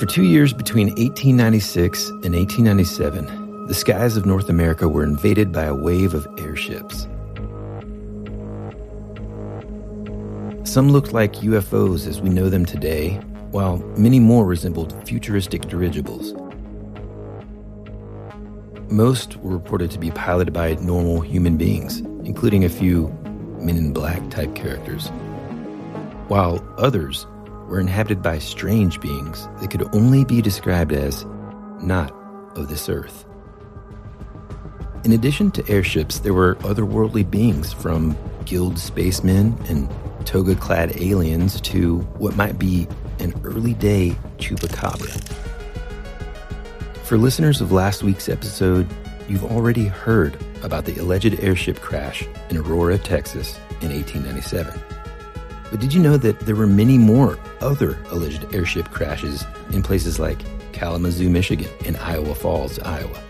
For two years between 1896 and 1897, the skies of North America were invaded by a wave of airships. Some looked like UFOs as we know them today, while many more resembled futuristic dirigibles. Most were reported to be piloted by normal human beings, including a few men in black type characters, while others were inhabited by strange beings that could only be described as not of this earth. In addition to airships, there were otherworldly beings from guild spacemen and toga clad aliens to what might be an early day chupacabra. For listeners of last week's episode, you've already heard about the alleged airship crash in Aurora, Texas in 1897. But did you know that there were many more other alleged airship crashes in places like Kalamazoo, Michigan, and Iowa Falls, Iowa?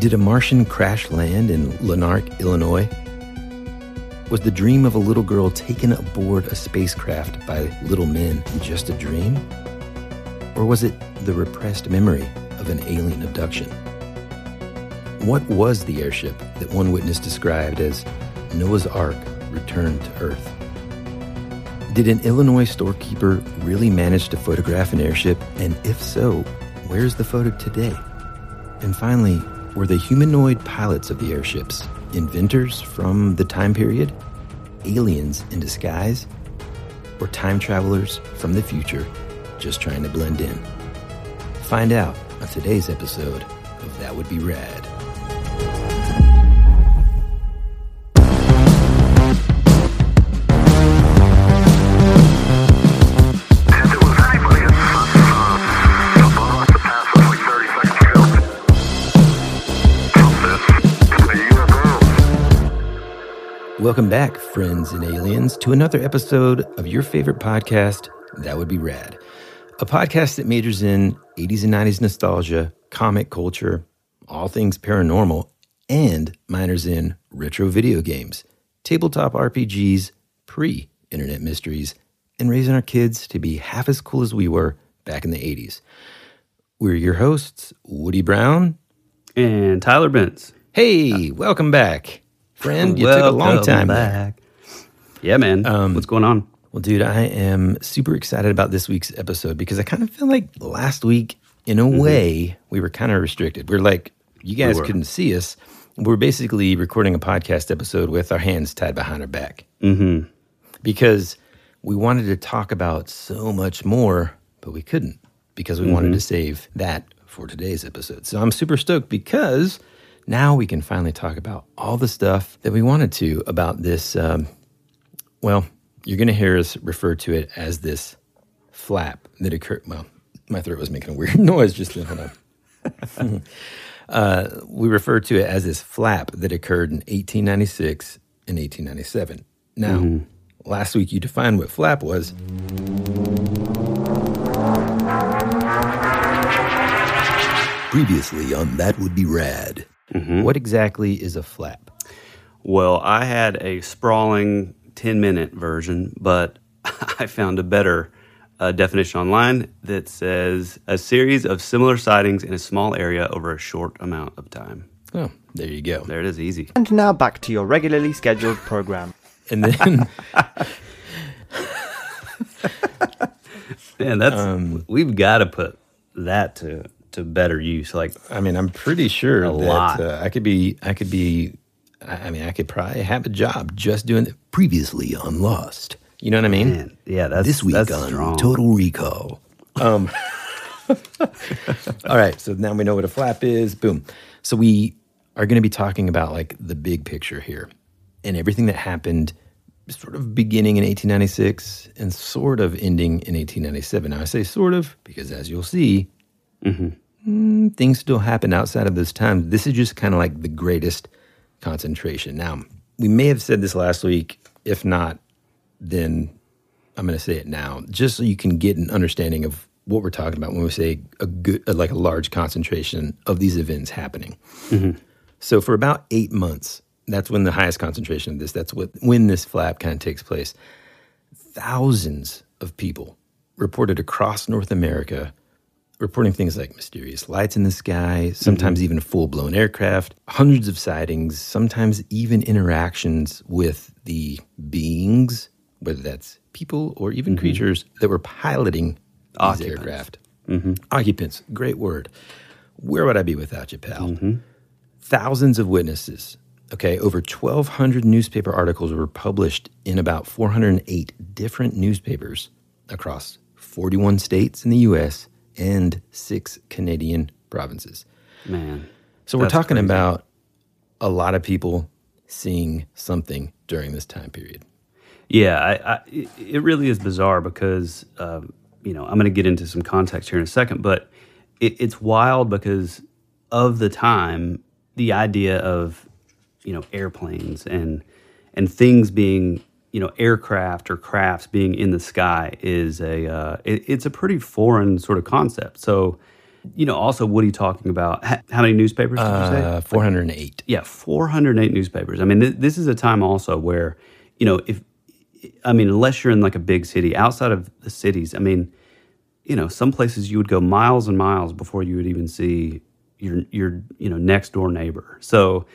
Did a Martian crash land in Lanark, Illinois? Was the dream of a little girl taken aboard a spacecraft by little men just a dream? Or was it the repressed memory of an alien abduction? What was the airship that one witness described as Noah's Ark returned to Earth? Did an Illinois storekeeper really manage to photograph an airship? And if so, where's the photo today? And finally, were the humanoid pilots of the airships inventors from the time period, aliens in disguise, or time travelers from the future just trying to blend in? Find out on today's episode of That Would Be Rad. Welcome back, friends and aliens, to another episode of your favorite podcast, That Would Be Rad. A podcast that majors in 80s and 90s nostalgia, comic culture, all things paranormal, and minors in retro video games, tabletop RPGs, pre internet mysteries, and raising our kids to be half as cool as we were back in the 80s. We're your hosts, Woody Brown. And Tyler Bentz. Hey, welcome back. Friend, you took a long time. back. Yeah, man. Um, What's going on? Well, dude, I am super excited about this week's episode because I kind of feel like last week, in a way, we were kind of restricted. We're like, you guys were. couldn't see us. We're basically recording a podcast episode with our hands tied behind our back Mm-hmm. because we wanted to talk about so much more, but we couldn't because we wanted to save that for today's episode. So I'm super stoked because now we can finally talk about all the stuff that we wanted to about this. Um, well, you're going to hear us refer to it as this flap that occurred. Well, my throat was making a weird noise just then. Hold on. uh, we refer to it as this flap that occurred in 1896 and 1897. Now, last week you defined what flap was. Previously on That Would Be Rad. What exactly is a flap? Well, I had a sprawling 10 minute version, but I found a better uh, definition online that says a series of similar sightings in a small area over a short amount of time. Oh, there you go. There it is, easy. And now back to your regularly scheduled program. And then Man, that's Um, we've got to put that to to better use. Like, I mean, I'm pretty sure A that lot. Uh, I could be, I could be, I mean, I could probably have a job just doing it previously on Lost. You know what I mean? man, yeah, that's this week that's on strong. Total Recall. Um, all right, so now we know what a flap is. Boom. So we are going to be talking about like the big picture here and everything that happened sort of beginning in 1896 and sort of ending in 1897. Now I say sort of because as you'll see, mm, things still happen outside of those times. This is just kind of like the greatest concentration. Now, we may have said this last week. If not, then I'm going to say it now, just so you can get an understanding of what we're talking about when we say a good, uh, like a large concentration of these events happening. So for about eight months, that's when the highest concentration of this. That's what when this flap kind of takes place. Thousands of people reported across North America reporting things like mysterious lights in the sky, sometimes mm-hmm. even full blown aircraft, hundreds of sightings, sometimes even interactions with the beings, whether that's people or even mm-hmm. creatures that were piloting these aircraft. Mm-hmm. Occupants, great word. Where would I be without you, pal? Thousands of witnesses. Okay, over 1,200 newspaper articles were published in about 408 different newspapers across 41 states in the U.S. and six Canadian provinces. Man. So we're talking crazy. about a lot of people seeing something during this time period. Yeah, I, I, it- really is bizarre because, um, you know, I'm going to get into some context here in a second, but it, it's wild because of the time, the idea of, you know, airplanes and and things being, you know, aircraft or crafts being in the sky is a, uh, it, it's a pretty foreign sort of concept. So, you know, also Woody talking about how, many newspapers did you say? Uh, 408. Yeah, 408 newspapers. I mean, th- this is a time also where, you know, if, I mean, unless you're in like a big city, outside of the cities, I mean, you know, some places you would go miles and miles before you would even see your, your, you know, next door neighbor. So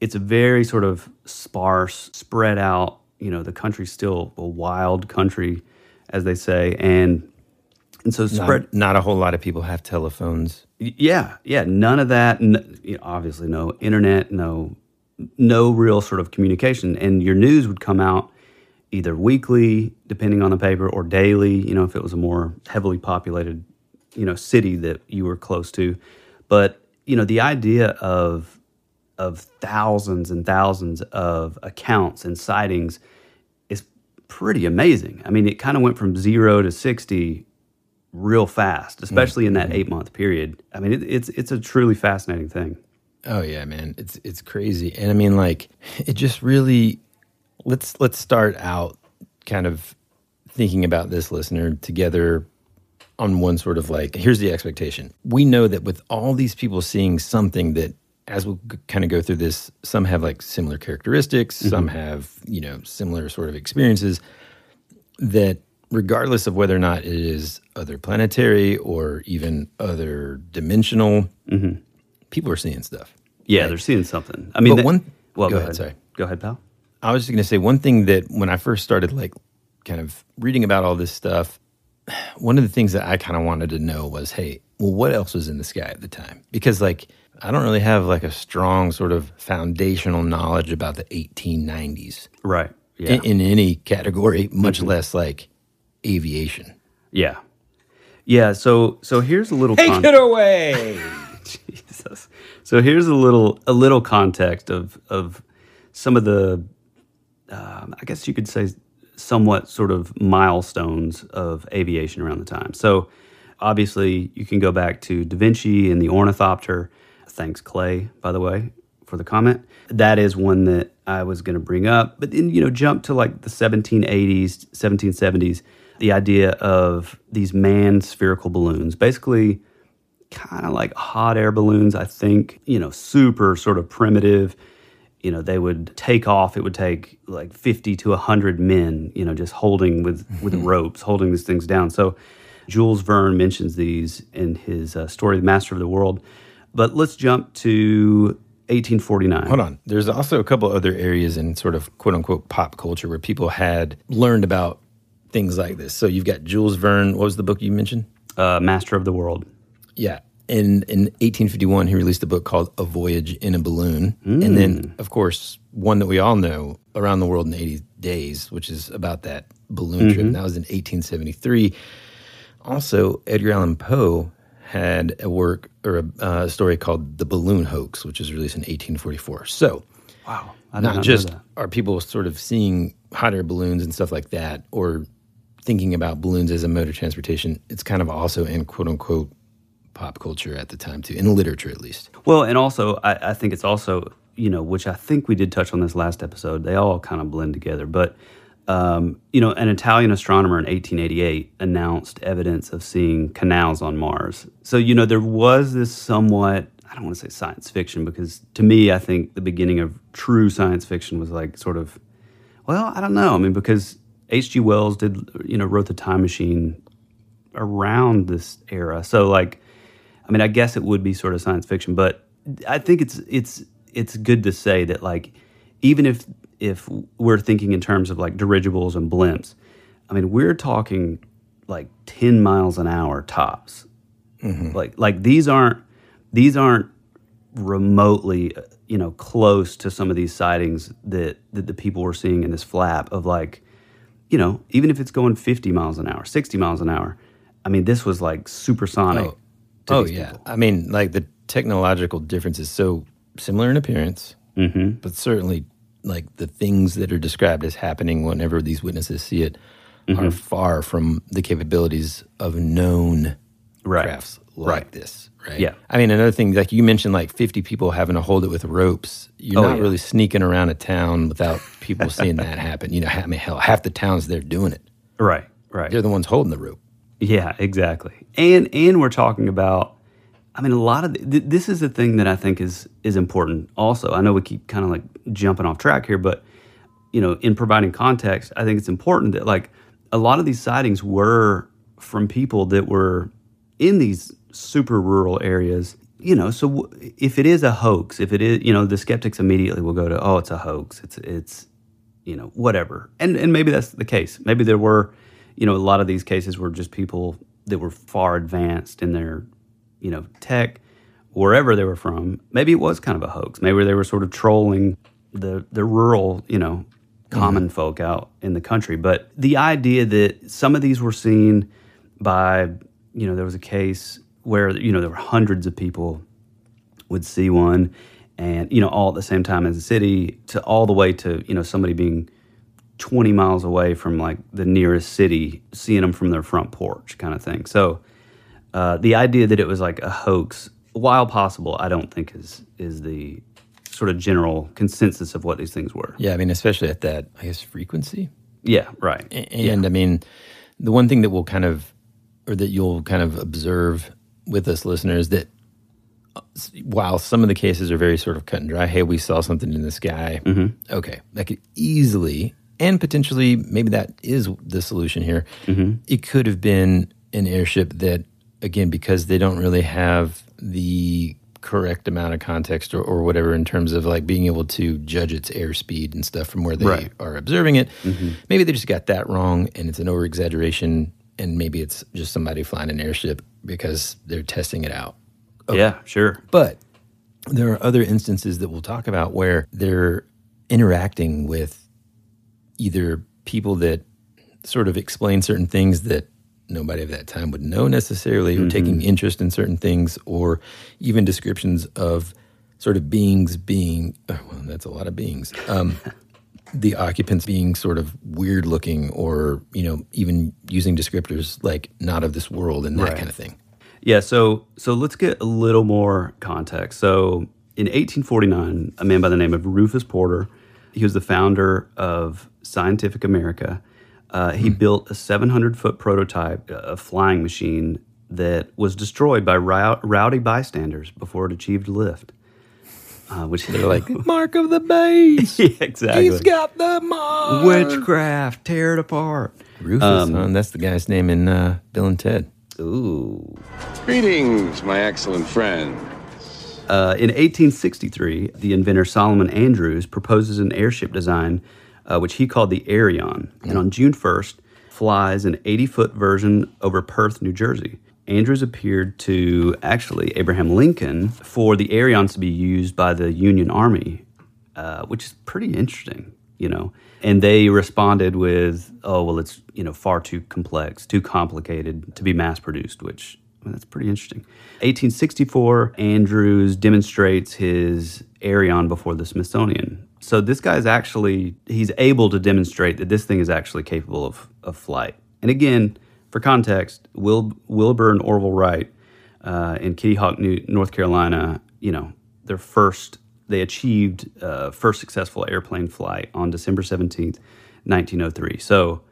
it's a very sort of sparse, spread out, you know, the country's still a wild country, as they say. And, and so spread, Not, not a whole lot of people have telephones. yeah, yeah, none of that. N- you know, obviously, no internet, no, no real sort of communication, and your news would come out either weekly, depending on the paper, or daily. You know, if it was a more heavily populated, you know, city that you were close to. But you know, the idea of of thousands and thousands of accounts and sightings is pretty amazing. I mean, it kind of went from zero to sixty real fast, mm, especially in that mm-hmm. eight month period. I mean, it, it's it's a truly fascinating thing. Oh yeah, man, it's it's crazy, and I mean, like, it just really let's let's start out kind of thinking about this listener together on one sort of like here's the expectation. We know that with all these people seeing something that as we'll g- kind of go through this, some have like similar characteristics, mm-hmm. some have you know similar sort of experiences. That regardless of whether or not it is other planetary or even other dimensional, mm-hmm. people are seeing stuff. Yeah, they're seeing something. I mean, that- one- Well, go go, ahead, ahead. sorry. Go ahead, pal. I was just going to say one thing that when I first started like kind of reading about all this stuff, one of the things that I kind of wanted to know was, hey, well, what else was in the sky at the time? Because like I don't really have like a strong sort of foundational knowledge about the 1890s Right. Yeah. in, in any category, much less like aviation. yeah. Yeah. So so here's a little. take con- away. Jesus. So here's a little a little context of of some of the um, I guess you could say somewhat sort of milestones of aviation around the time. So obviously you can go back to Da Vinci and the ornithopter. Thanks Clay, by the way, for the comment. That is one that I was going to bring up. But then you know jump to like the 1780s, 1770s, the idea of these manned spherical balloons. Basically kind of like hot air balloons, I think, you know, super sort of primitive. You know, they would take off. It would take like 50 to 100 men, you know, just holding with, with ropes, holding these things down. So Jules Verne mentions these in his uh, story, The Master of the World. But let's jump to 1849. Hold on. There's also a couple other areas in sort of quote unquote pop culture where people had learned about things like this. So you've got Jules Verne. What was the book you mentioned? Uh, Master of the World. Yeah. In in 1851, he released a book called A Voyage in a Balloon, and then, of course, one that we all know, Around the World in 80 Days, which is about that balloon trip. And that was in 1873. Also, Edgar Allan Poe had a work or a uh, story called The Balloon Hoax, which was released in 1844. So, Wow. Not just are people sort of seeing hot air balloons and stuff like that, or thinking about balloons as a mode of transportation. It's kind of also in quote unquote pop culture at the time too, in literature at least. Well, and also, I, I think it's also, you know, which I think we did touch on this last episode. They all kind of blend together. But, um, you know, an Italian astronomer in 1888 announced evidence of seeing canals on Mars. So, you know, there was this somewhat, I don't want to say science fiction, because to me, I think the beginning of true science fiction was like sort of, well, I don't know. I mean, because H.G. Wells did, you know, wrote The Time Machine around this era. So, like, I mean, I guess it would be sort of science fiction, but I think it's it's it's good to say that like even if if we're thinking in terms of like dirigibles and blimps, I mean, we're talking like 10 miles an hour tops. Mm-hmm. Like like these aren't these aren't remotely you know close to some of these sightings that that the people were seeing in this flap of like you know even if it's going 50 miles an hour 60 miles an hour i mean this was like supersonic Oh, oh yeah. people. I mean, like the technological difference is so similar in appearance, Mm-hmm. but certainly like the things that are described as happening whenever these witnesses see it Mm-hmm. are far from the capabilities of known Right. crafts like Right. this. Right. Yeah. I mean, another thing, like you mentioned, like 50 people having to hold it with ropes. You're Oh, not yeah. really sneaking around a town without people seeing that happen. You know, I mean, hell, half the towns they're doing it. right right They're the ones holding the rope. Yeah, exactly. And and we're talking about. I mean, a lot of th- this is the thing that I think is is important. Also, I know we keep kind of like jumping off track here, but you know, in providing context, I think it's important that like a lot of these sightings were from people that were in these super rural areas. You know, so w- if it is a hoax, if it is, you know, the skeptics immediately will go to, oh, it's a hoax. It's it's you know, whatever. And and maybe that's the case. Maybe there were, you know, a lot of these cases were just people that were far advanced in their, you know, tech, wherever they were from. Maybe it was kind of a hoax. Maybe they were sort of trolling the the rural, you know, common mm-hmm. folk out in the country. But the idea that some of these were seen by, you know, there was a case where you know there were hundreds of people would see one and you know all at the same time as the city to all the way to you know somebody being 20 miles away from like the nearest city seeing them from their front porch kind of thing so uh, the idea that it was like a hoax while possible i don't think is is the sort of general consensus of what these things were Yeah. I mean, especially at that, I guess, frequency. yeah right A- And I mean, the one thing that we'll kind of, or that you'll kind of observe with us listeners that uh, while some of the cases are very sort of cut and dry, hey, we saw something in the sky. Okay. That could easily, and potentially, maybe that is the solution here. Mm-hmm. It could have been an airship that, again, because they don't really have the correct amount of context or, or whatever in terms of like being able to judge its airspeed and stuff from where they Right. are observing it. Mm-hmm. Maybe they just got that wrong and it's an over exaggeration, and maybe it's just somebody flying an airship because they're testing it out. yeah sure But there are other instances that we'll talk about where they're interacting with either people that sort of explain certain things that nobody of that time would know necessarily, or taking interest in certain things, or even descriptions of sort of beings being, oh, well, that's a lot of beings. Um, the occupants being sort of weird looking, or, you know, even using descriptors like not of this world and that Right. kind of thing. Yeah, so so let's get a little more context. So in 1849, a man by the name of Rufus Porter, he was the founder of Scientific America. Uh, he built a 700 foot prototype, a flying machine that was destroyed by rou- rowdy bystanders before it achieved lift. Uh, which They're like, Mark of the Base. yeah, exactly. He's got the mark. witchcraft, tear it apart. Rufus, huh? that's the guy's name in uh, Bill and Ted. Ooh. Greetings, my excellent friend. Uh, in 1863, the inventor Solomon Andrews proposes an airship design, uh, which he called the Aereon, and on June 1st, flies an 80 foot version over Perth, New Jersey. Andrews appeared to actually Abraham Lincoln for the Aereons to be used by the Union Army, uh, which is pretty interesting, you know. And they responded with, "Oh, well, it's you know far too complex, too complicated to be mass produced," which Mean, that's pretty interesting. 1864, Andrews demonstrates his Aereon before the Smithsonian. So this guy is actually he's able to demonstrate that this thing is actually capable of, of flight. And again, for context, Wil, Wilbur and Orville Wright uh, in Kitty Hawk, New, North Carolina, you know, their first they achieved uh, first successful airplane flight on December 17th, 1903. So,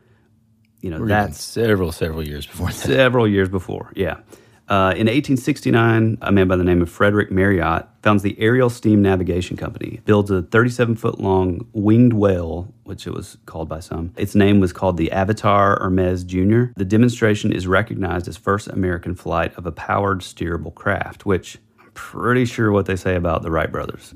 you know, We're that's several, several years before that. several years before. Yeah. Uh, in 1869, a man by the name of Frederick Marriott founds the Aerial Steam Navigation Company, builds a 37 foot long winged whale, which it was called by some. Its name was called the Avitor Hermes Jr. The demonstration is recognized as first American flight of a powered steerable craft, which I'm pretty sure what they say about the Wright brothers.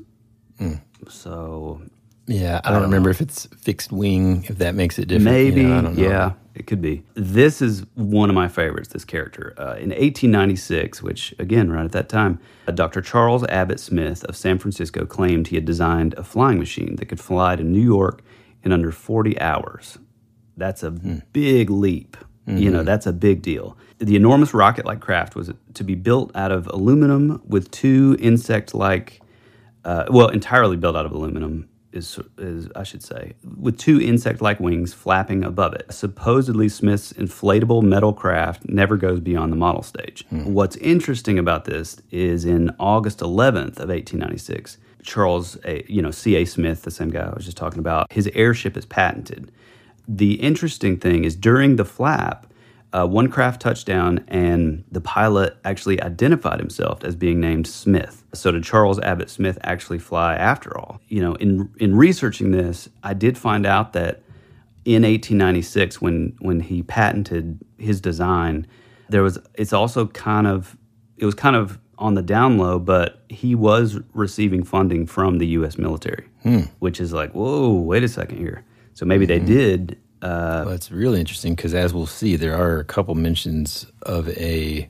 So Yeah, I don't, remember if it's fixed wing, if that makes it different. Maybe, you know, I don't know. yeah, it could be. This is one of my favorites. This character uh, in 1896, which again, right at that time, uh, Dr. Charles Abbott Smith of San Francisco claimed he had designed a flying machine that could fly to New York in under 40 hours. That's a Hmm. big leap. You Mm-hmm. know, that's a big deal. The enormous rocket-like craft was to be built out of aluminum with two insect-like uh, well, entirely built out of aluminum is, is I should say, with two insect-like wings flapping above it. Supposedly, Smith's inflatable metal craft never goes beyond the model stage. Mm-hmm. What's interesting about this is in August 11th of 1896, Charles, A, you know, C.A. Smith, the same guy I was just talking about, his airship is patented. The interesting thing is during the flap, uh, one craft touched down, and the pilot actually identified himself as being named Smith. So did Charles Abbott Smith actually fly after all? You know, in in researching this, I did find out that in 1896, when when he patented his design, there was it's also kind of it was kind of on the down low, but he was receiving funding from the U.S. military, which is like, whoa, wait a second here. So maybe they did. Uh, Well, that's really interesting because, as we'll see, there are a couple mentions of a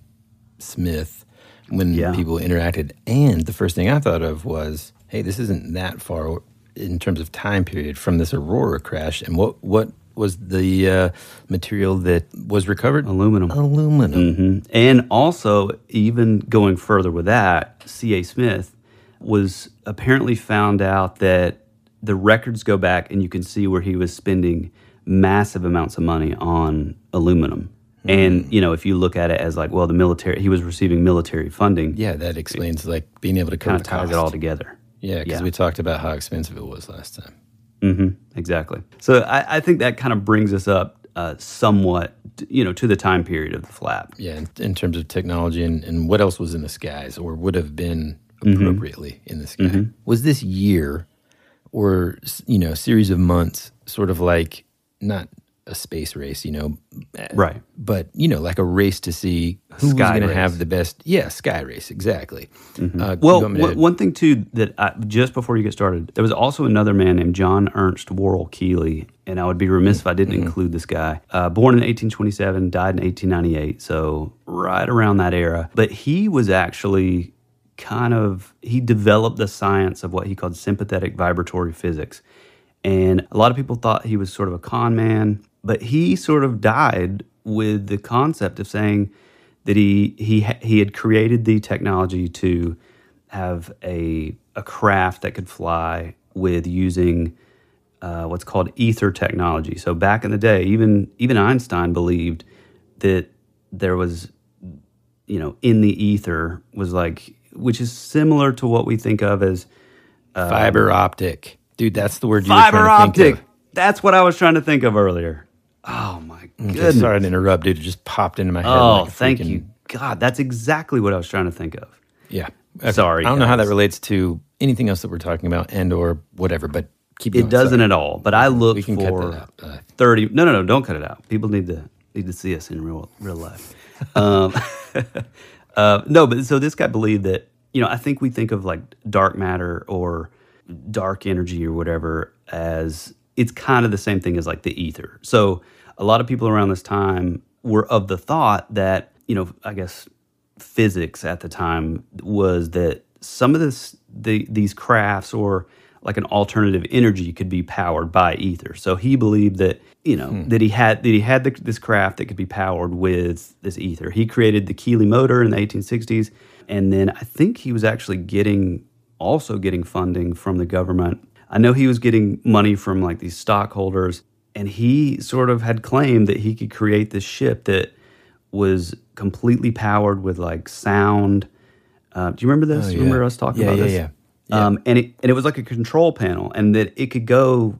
Smith when Yeah. people interacted. And the first thing I thought of was, hey, this isn't that far in terms of time period from this Aurora crash. And what, what was the uh, material that was recovered? Aluminum. Aluminum. hmm And also, even going further with that, C.A. Smith was apparently found out that the records go back and you can see where he was spending massive amounts of money on aluminum. And, you know, if you look at it as like, well, the military, he was receiving military funding, Yeah, that explains like being able to kind of ties it all together. Yeah, because Yeah. we talked about how expensive it was last time. hmm exactly. So I, I think that kind of brings us up uh, somewhat, you know, to the time period of the flap. Yeah, in, in terms of technology and, and what else was in the skies or would have been Mm-hmm. appropriately in the sky. Was this year or, you know, series of months sort of like not a space race, you know, Right. but, you know, like a race to see who's going to have the best. Yeah, sky race, exactly. Uh, Well, one one thing too that I, just before you get started, there was also another man named John Ernst Worrell Keeley, and I would be remiss if I didn't Mm-hmm. include this guy. Uh, born in 1827, died in 1898, so right around that era. But he was actually kind of he developed the science of what he called sympathetic vibratory physics, and a lot of people thought he was sort of a con man, but he sort of died with the concept of saying that he he he had created the technology to have a a craft that could fly with using uh, what's called ether technology. So back in the day, even even Einstein believed that there was, you know, in the ether was like, which is similar to what we think of as fiber optic. Dude, that's the word you fiber were trying to think optic. That's what I was trying to think of earlier. Oh my. Okay, goodness! sorry to interrupt, dude. It just popped into my head. Oh, like thank freaking- you, God. That's exactly what I was trying to think of. Yeah. Sorry, I don't know how that relates to anything else that we're talking about and or whatever, but keep It doesn't Sorry. at all. But I look We can cut for that out. Thirty. No, no, no. Don't cut it out. People need to need to see us in real real life. um, uh, no, but so this guy believed that you know I think we think of like dark matter or dark energy or whatever as it's kind of the same thing as like the ether. So a lot of people around this time were of the thought that you know I guess physics at the time was that some of this the these crafts or like an alternative energy could be powered by ether. So he believed that you know hmm. that he had that he had the, this craft that could be powered with this ether. He created the Keeley motor in the 1860s, and then I think he was actually getting also getting funding from the government. I know he was getting money from like these stockholders, and he sort of had claimed that he could create this ship that was completely powered with like sound. Uh, do you remember this? Oh, yeah. Remember us talking Yeah, about yeah, this? yeah. Yeah. Um, and it and it was like a control panel, and that it could go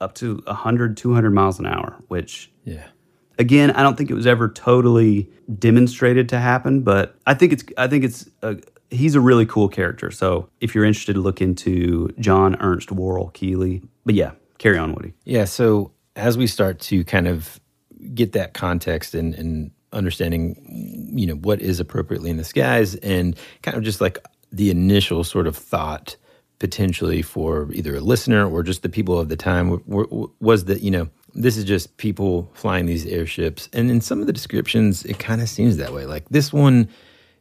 up to 100, 200 miles an hour, which yeah. Again, I don't think it was ever totally demonstrated to happen, but I think it's I think it's a, he's a really cool character. So if you're interested, to look into John Ernst Worrell Keeley. But yeah, carry on, Woody. Yeah. So as we start to kind of get that context and, and understanding, you know, what is appropriately in the skies and kind of just like the initial sort of thought potentially for either a listener or just the people of the time was that, you know, this is just people flying these airships. And in some of the descriptions, it kind of seems that way. Like this one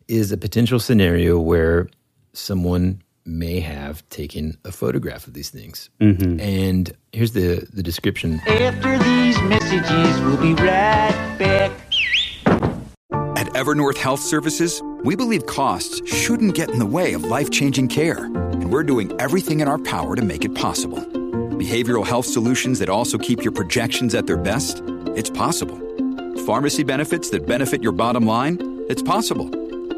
is a potential scenario where someone may have taken a photograph of these things. Mm-hmm. And here's the, the description. After these messages, we'll be right back. At Evernorth Health Services, we believe costs shouldn't get in the way of life changing care, and we're doing everything in our power to make it possible. Behavioral health solutions that also keep your projections at their best? It's possible. Pharmacy benefits that benefit your bottom line? It's possible.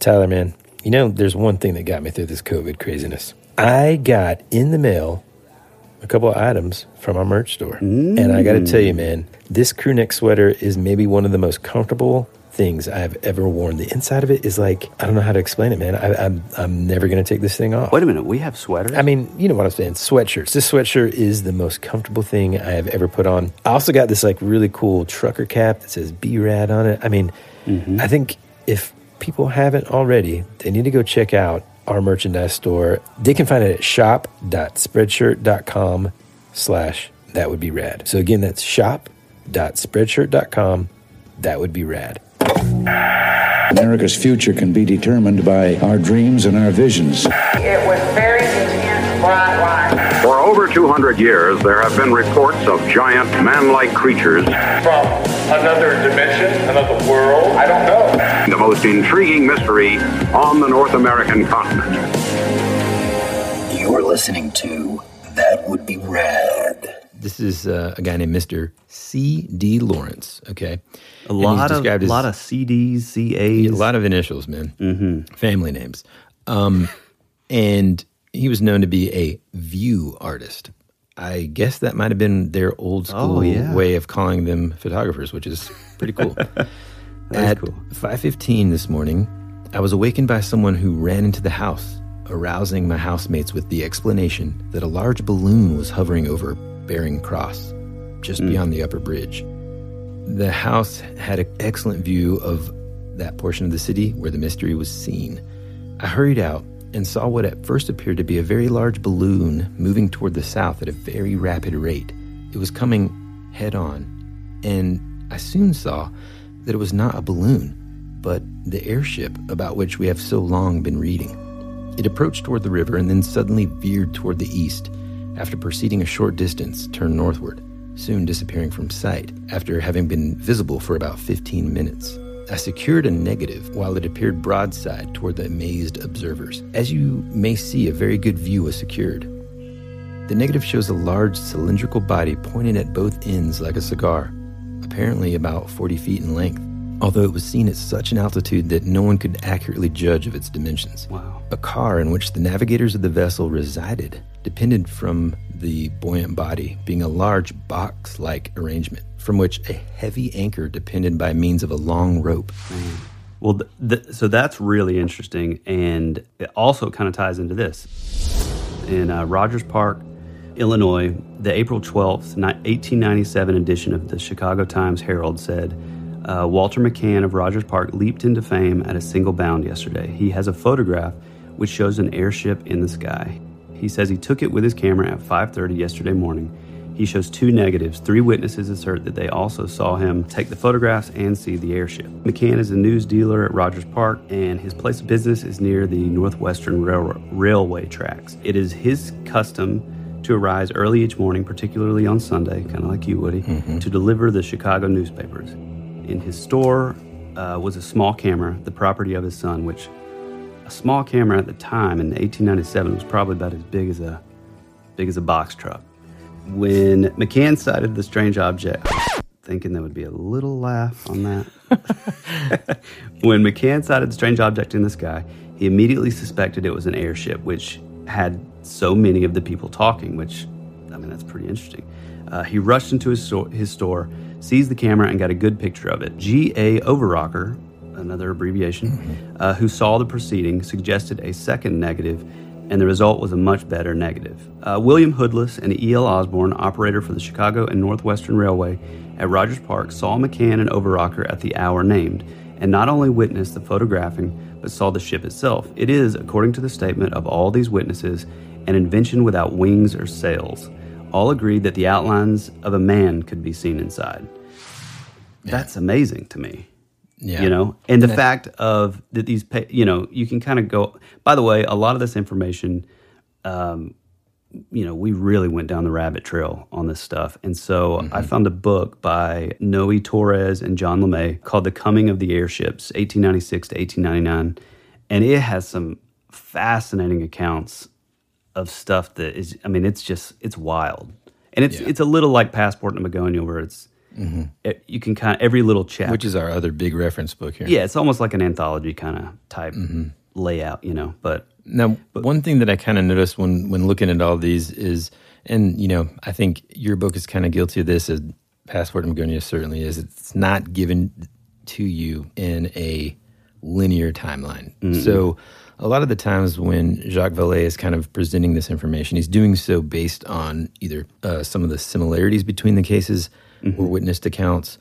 Tyler, man, you know, there's one thing that got me through this COVID craziness. I got in the mail a couple of items from our merch store. And I got to tell you, man, this crew neck sweater is maybe one of the most comfortable things I've ever worn. The inside of it is like, I don't know how to explain it, man. I, I'm, I'm never going to take this thing off. Wait a minute, we have sweaters. I mean, you know what I'm saying. Sweatshirts. This sweatshirt is the most comfortable thing I have ever put on. I also got this like really cool trucker cap that says B Rad on it. I mean, mm-hmm. I think if people haven't already, they need to go check out our merchandise store. They can find it at shop.spreadshirt.com slash that would be rad. So again, that's shop.spreadshirt.com. That would be rad. America's future can be determined by our dreams and our visions. It was very intense, bright light. For over 200 years, there have been reports of giant man-like creatures. From another dimension, another world, I don't know. The most intriguing mystery on the North American continent. You're listening to That Would Be Rad. This is uh, a guy named Mr. C.D. Lawrence, okay? a lot of described as- lot of CDs, CAs. a lot of initials, man. Mm-hmm. Family names. Um, and he was known to be a view artist. I guess that might have been their old oh, school Oh, yeah. way of calling them photographers, which is pretty cool. At cool. 5:15 this morning, I was awakened by someone who ran into the house, arousing my housemates with the explanation that a large balloon was hovering over Bering Cross, just hmm. beyond the upper bridge. The house had an excellent view of that portion of the city where the mystery was seen. I hurried out and saw what at first appeared to be a very large balloon moving toward the south at a very rapid rate. It was coming head on, and I soon saw that it was not a balloon, but the airship about which we have so long been reading. It approached toward the river and then suddenly veered toward the east. After proceeding a short distance, turned northward, soon disappearing from sight after having been visible for about 15 minutes. I secured a negative while it appeared broadside toward the amazed observers. As you may see, a very good view was secured. The negative shows a large cylindrical body pointed at both ends like a cigar, apparently about 40 feet in length, although it was seen at such an altitude that no one could accurately judge of its dimensions. Wow. A car in which the navigators of the vessel resided depended from the buoyant body being a large box like arrangement from which a heavy anchor depended by means of a long rope. Well, th- th- so that's really interesting, and it also kind of ties into this. In uh, Rogers Park, Illinois, the April 12th, 1897 edition of the Chicago Times Herald said uh, Walter McCann of Rogers Park leaped into fame at a single bound yesterday. He has a photograph which shows an airship in the sky. He says he took it with his camera at 5:30 yesterday morning. He shows two negatives. Three witnesses assert that they also saw him take the photographs and see the airship. McCann is a news dealer at Rogers Park, and his place of business is near the Northwestern Railroad, Railway tracks. It is his custom to arise early each morning, particularly on Sunday, kind of like you, Woody, to deliver the Chicago newspapers. In his store uh, was a small camera, the property of his son, which a small camera at the time in 1897 was probably about as big as a big as a box truck. When McCann sighted the strange object, thinking there would be a little laugh on that. when McCann sighted the strange object in the sky, he immediately suspected it was an airship, which had so many of the people talking, which, I mean, that's pretty interesting. Uh, he rushed into his, store, his store, seized the camera, and got a good picture of it. G.A. Overrocker, another abbreviation, uh, who saw the proceeding, suggested a second negative, and the result was a much better negative. Uh, William Hoodless and E.L. Osborne, operator for the Chicago and Northwestern Railway at Rogers Park, saw McCann and Overrocker at the hour named, and not only witnessed the photographing, but saw the ship itself. It is, according to the statement of all these witnesses, an invention without wings or sails. All agreed that the outlines of a man could be seen inside. That's amazing to me. Yeah. You know, and the I- fact of that these, pa- you know, you can kind of go. By the way, a lot of this information, um, you know, we really went down the rabbit trail on this stuff. And so Mm-hmm. I found a book by Noe Torres and John LeMay called The Coming of the Airships, 1896 to 1899. And it has some fascinating accounts of stuff that is, I mean, it's just, it's wild. And it's, it's a little like Passport to Magonia where it's, it, you can kind of, every little chapter. Mm-hmm. Which is our other big reference book here. Yeah, it's almost like an anthology kind of type Mm-hmm. layout, you know. But Now, but, one thing that I kind of noticed when when looking at all these is, and you know, I think your book is kind of guilty of this. As Passport Magonia certainly is. It's not given to you in a linear timeline. Mm-mm. So, a lot of the times when Jacques Vallée is kind of presenting this information, he's doing so based on either uh, some of the similarities between the cases or mm-hmm. witnessed accounts,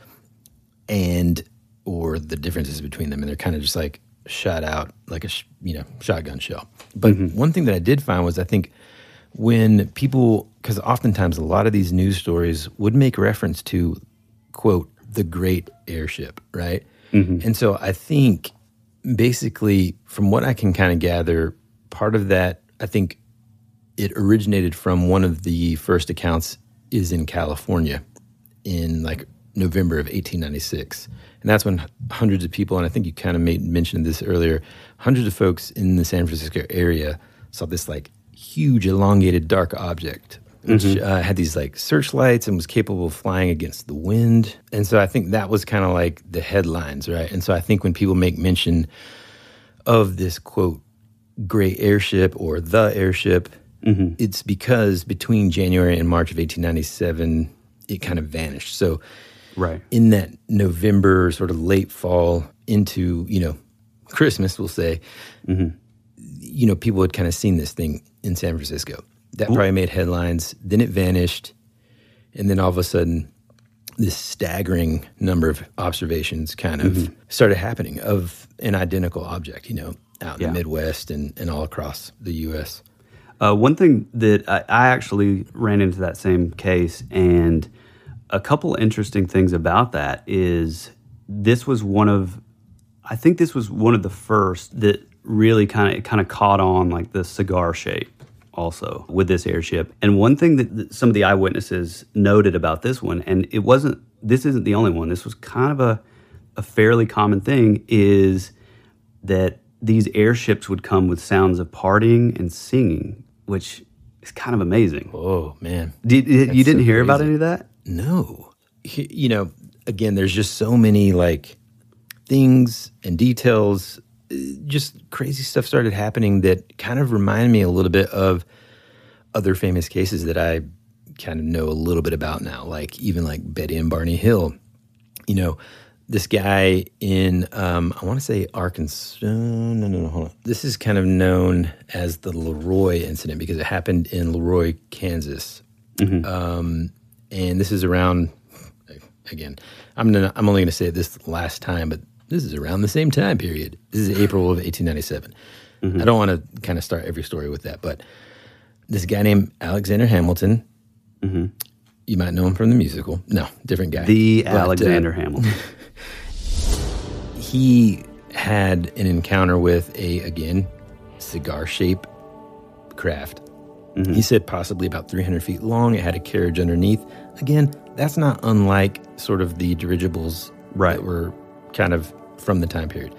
and or the differences between them, and they're kind of just like shot out like a sh- you know shotgun shell. But mm-hmm. one thing that I did find was I think when people because oftentimes a lot of these news stories would make reference to quote the great airship, right? Mm-hmm. And so I think basically from what I can kind of gather, part of that I think it originated from one of the first accounts is in California in like November of 1896. And that's when hundreds of people, and I think you kind of made mention of this earlier, hundreds of folks in the San Francisco area saw this like huge elongated dark object, which Mhm. uh, had these like searchlights and was capable of flying against the wind. And so I think that was kind of like the headlines, right? And so I think when people make mention of this quote, gray airship or the airship, it's because between January and March of 1897, it kind of vanished. So, right in that November, sort of late fall into you know Christmas, we'll say, mm-hmm. you know, people had kind of seen this thing in San Francisco. That probably made headlines. Then it vanished, and then all of a sudden, this staggering number of observations kind of mm-hmm. started happening of an identical object. You know, out in Yeah. the Midwest and, and all across the U.S. Uh, one thing that I, I actually ran into that same case, and a couple interesting things about that is this was one of, I think this was one of the first that really kind of kind of caught on like the cigar shape also with this airship. And one thing that some of the eyewitnesses noted about this one, and it wasn't this isn't the only one. This was kind of a a fairly common thing is that these airships would come with sounds of partying and singing, which is kind of amazing. Oh man, did, you didn't so hear about any of that? No. You know, again, there's just so many like things and details. uh, Just crazy stuff started happening that kind of reminded me a little bit of other famous cases that I kind of know a little bit about now, like even like Betty and Barney Hill. You know, this guy in um, I want to say Arkansas. No, no, no, hold on. This is kind of known as the Leroy incident because it happened in Leroy, Kansas, Mm-hmm. um, and this is around. Again, I'm gonna, I'm only going to say this last time, but this is around the same time period. This is April of 1897. Mm-hmm. I don't want to kind of start every story with that, but this guy named Alexander Hamilton. You might know him from the musical. No, different guy. The But, uh, Alexander Hamilton. he had an encounter with a again cigar shaped craft. Mm-hmm. He said possibly about 300 feet long. It had a carriage underneath. Again, that's not unlike sort of the dirigibles that were kind of from the time period.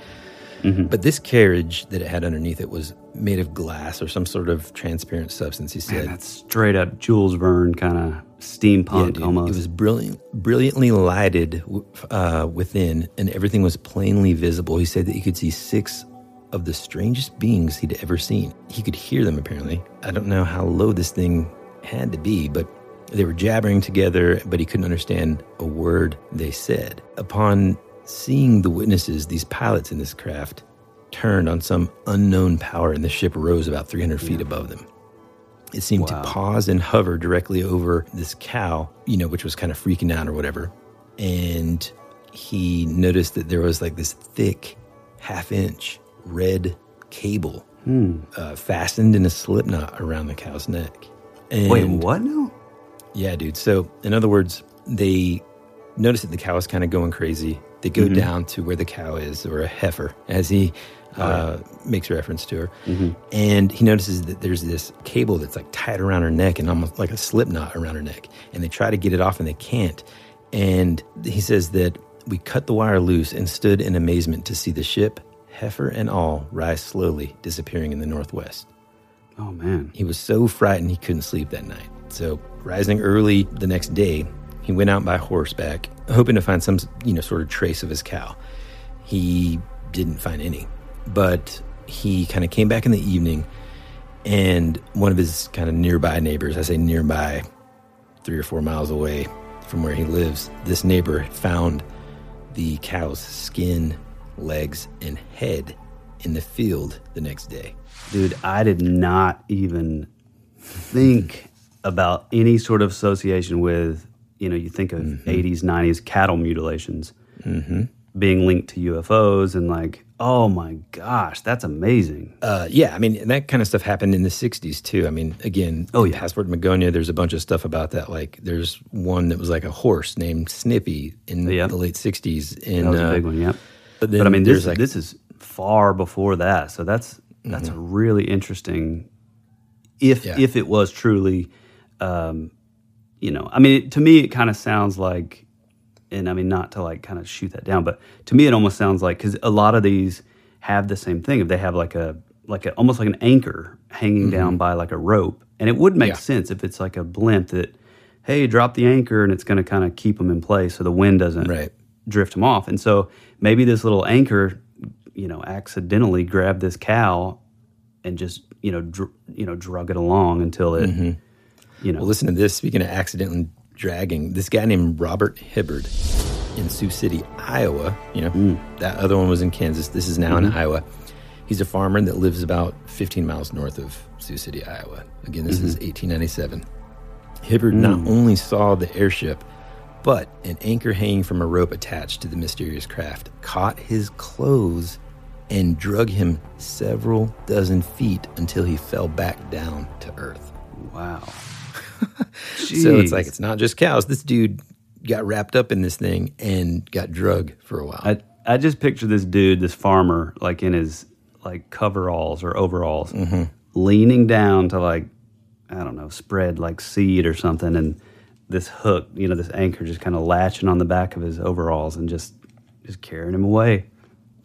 But this carriage that it had underneath it was made of glass or some sort of transparent substance. He said, Man, that's straight up Jules Verne kind of steampunk dude, almost. It was brilliant, brilliantly lighted uh, within, and everything was plainly visible. He said that he could see six of the strangest beings he'd ever seen. He could hear them, apparently. I don't know how low this thing had to be, but they were jabbering together, but he couldn't understand a word they said. Upon seeing the witnesses, these pilots in this craft turned on some unknown power, and the ship rose about 300 feet above them. It seemed to pause and hover directly over this cow, you know, which was kind of freaking out or whatever. And he noticed that there was like this thick, half inch red cable uh, fastened in a slip knot around the cow's neck. And Wait, what now? Yeah, dude. So, in other words, they noticed that the cow is kind of going crazy. They go Mhm. down to where the cow is, or a heifer, as he uh, makes reference to her. And he notices that there's this cable that's like tied around her neck and almost like a slip knot around her neck. And they try to get it off and they can't. And he says that we cut the wire loose and stood in amazement to see the ship, heifer and all, rise slowly, disappearing in the northwest. Oh, man. He was so frightened he couldn't sleep that night. So, rising early the next day, he went out by horseback, hoping to find some, you know, sort of trace of his cow. He didn't find any, but he kind of came back in the evening, and one of his kind of nearby neighbors, I say nearby, three or four miles away from where he lives, this neighbor found the cow's skin, legs, and head in the field the next day. Dude, I did not even think about any sort of association with, you know, you think of 80s, 90s cattle mutilations Mhm. being linked to UFOs and like, oh my gosh, that's amazing. Uh, yeah, I mean, that kind of stuff happened in the 60s too. I mean, again, oh, yeah. Passport Magonia, there's a bunch of stuff about that. Like, there's one that was like a horse named Snippy in the late 60s. In, that was a uh, big one, yep. But, But, I mean, this, like, this is far before that. So that's that's a really interesting. If Yeah. if it was truly, um, you know, I mean, to me, it kind of sounds like, and I mean, not to like kind of shoot that down, but to me, it almost sounds like because a lot of these have the same thing. If they have like a like a almost like an anchor hanging down by like a rope, and it would make Yeah. sense if it's like a blimp that, hey, drop the anchor, and it's going to kind of keep them in place so the wind doesn't Right. drift them off. And so maybe this little anchor, you know, accidentally grabbed this cow and just you know dr- you know drug it along until it, Mhm. You know. Well, listen to this. Speaking of accidentally dragging, this guy named Robert Hibbard in Sioux City, Iowa. You know, that other one was in Kansas. This is now in Mhm. Iowa. He's a farmer that lives about 15 miles north of Sioux City, Iowa. Again, this is 1897. Hibbard not Mm. only saw the airship, but an anchor hanging from a rope attached to the mysterious craft caught his clothes and drug him several dozen feet until he fell back down to earth. Wow. So it's like it's not just cows. This dude got wrapped up in this thing and got drug for a while. I I just picture this dude, this farmer, like in his like coveralls or overalls, Mm-hmm. leaning down to like I don't know, spread like seed or something, and this hook, you know, this anchor just kind of latching on the back of his overalls and just just carrying him away.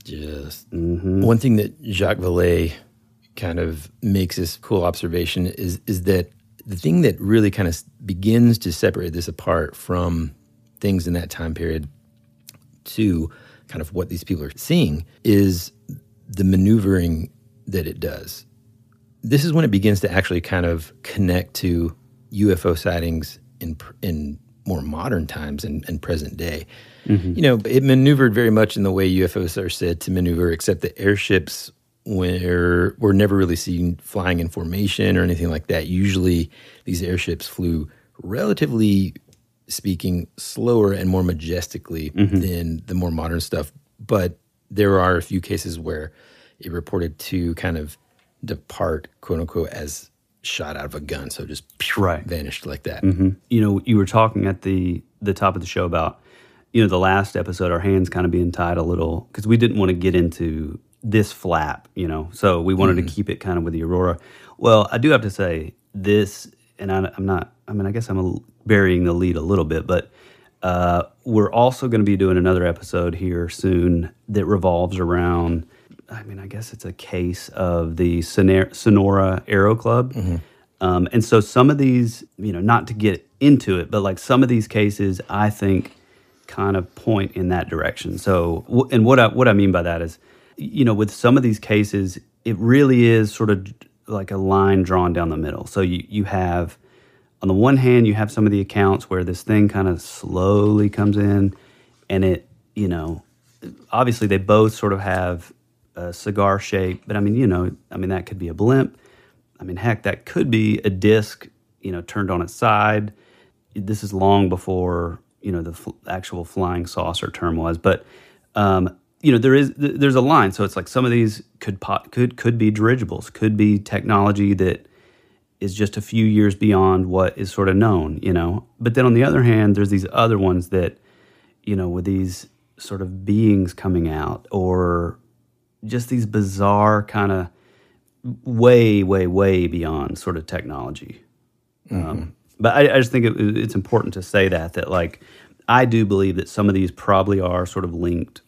Just Mm-hmm. one thing that Jacques Vallée kind of makes this cool observation is is that the thing that really kind of begins to separate this apart from things in that time period to kind of what these people are seeing is the maneuvering that it does. this is when it begins to actually kind of connect to UFO sightings in in more modern times and, and present day. Mm-hmm. You know, it maneuvered very much in the way UFOs are said to maneuver, except the airships were were never really seen flying in formation or anything like that. Usually, these airships flew relatively speaking slower and more majestically mm-hmm. than the more modern stuff. But there are a few cases where it reported to kind of depart, quote unquote, as shot out of a gun. So just right. vanished like that. Mm-hmm. You know, you were talking at the the top of the show about you know the last episode, our hands kind of being tied a little because we didn't want to get into this flap. You know, so we wanted mm-hmm. to keep it kind of with the aurora. Well, I do have to say this, and I, am not. I mean, I guess I'm a, burying the lead a little bit, but. Uh, we're also going to be doing another episode here soon that revolves around I mean, I guess it's a case of the Sonora Aero Club. Mm-hmm. Um, and so some of these, you know, not to get into it, but like some of these cases, I think kind of point in that direction. So, and what I, what I mean by that is, you know, with some of these cases, it really is sort of like a line drawn down the middle. So you, you have, on the one hand, you have some of the accounts where this thing kind of slowly comes in and it, you know, obviously they both sort of have a cigar shape, but I mean, you know, I mean that could be a blimp. I mean, heck, that could be a disc, you know, turned on its side. This is long before you know the actual flying saucer term was, but um, you know there is there's a line. So it's like some of these could pot, could could be dirigibles, could be technology that is just a few years beyond what is sort of known, you know. But then on the other hand, there's these other ones that, you know, with these sort of beings coming out or just these bizarre kind of way, way, way beyond sort of technology. Mm-hmm. Um, but I, I, just think it, it's important to say that that like I do believe that some of these probably are sort of linked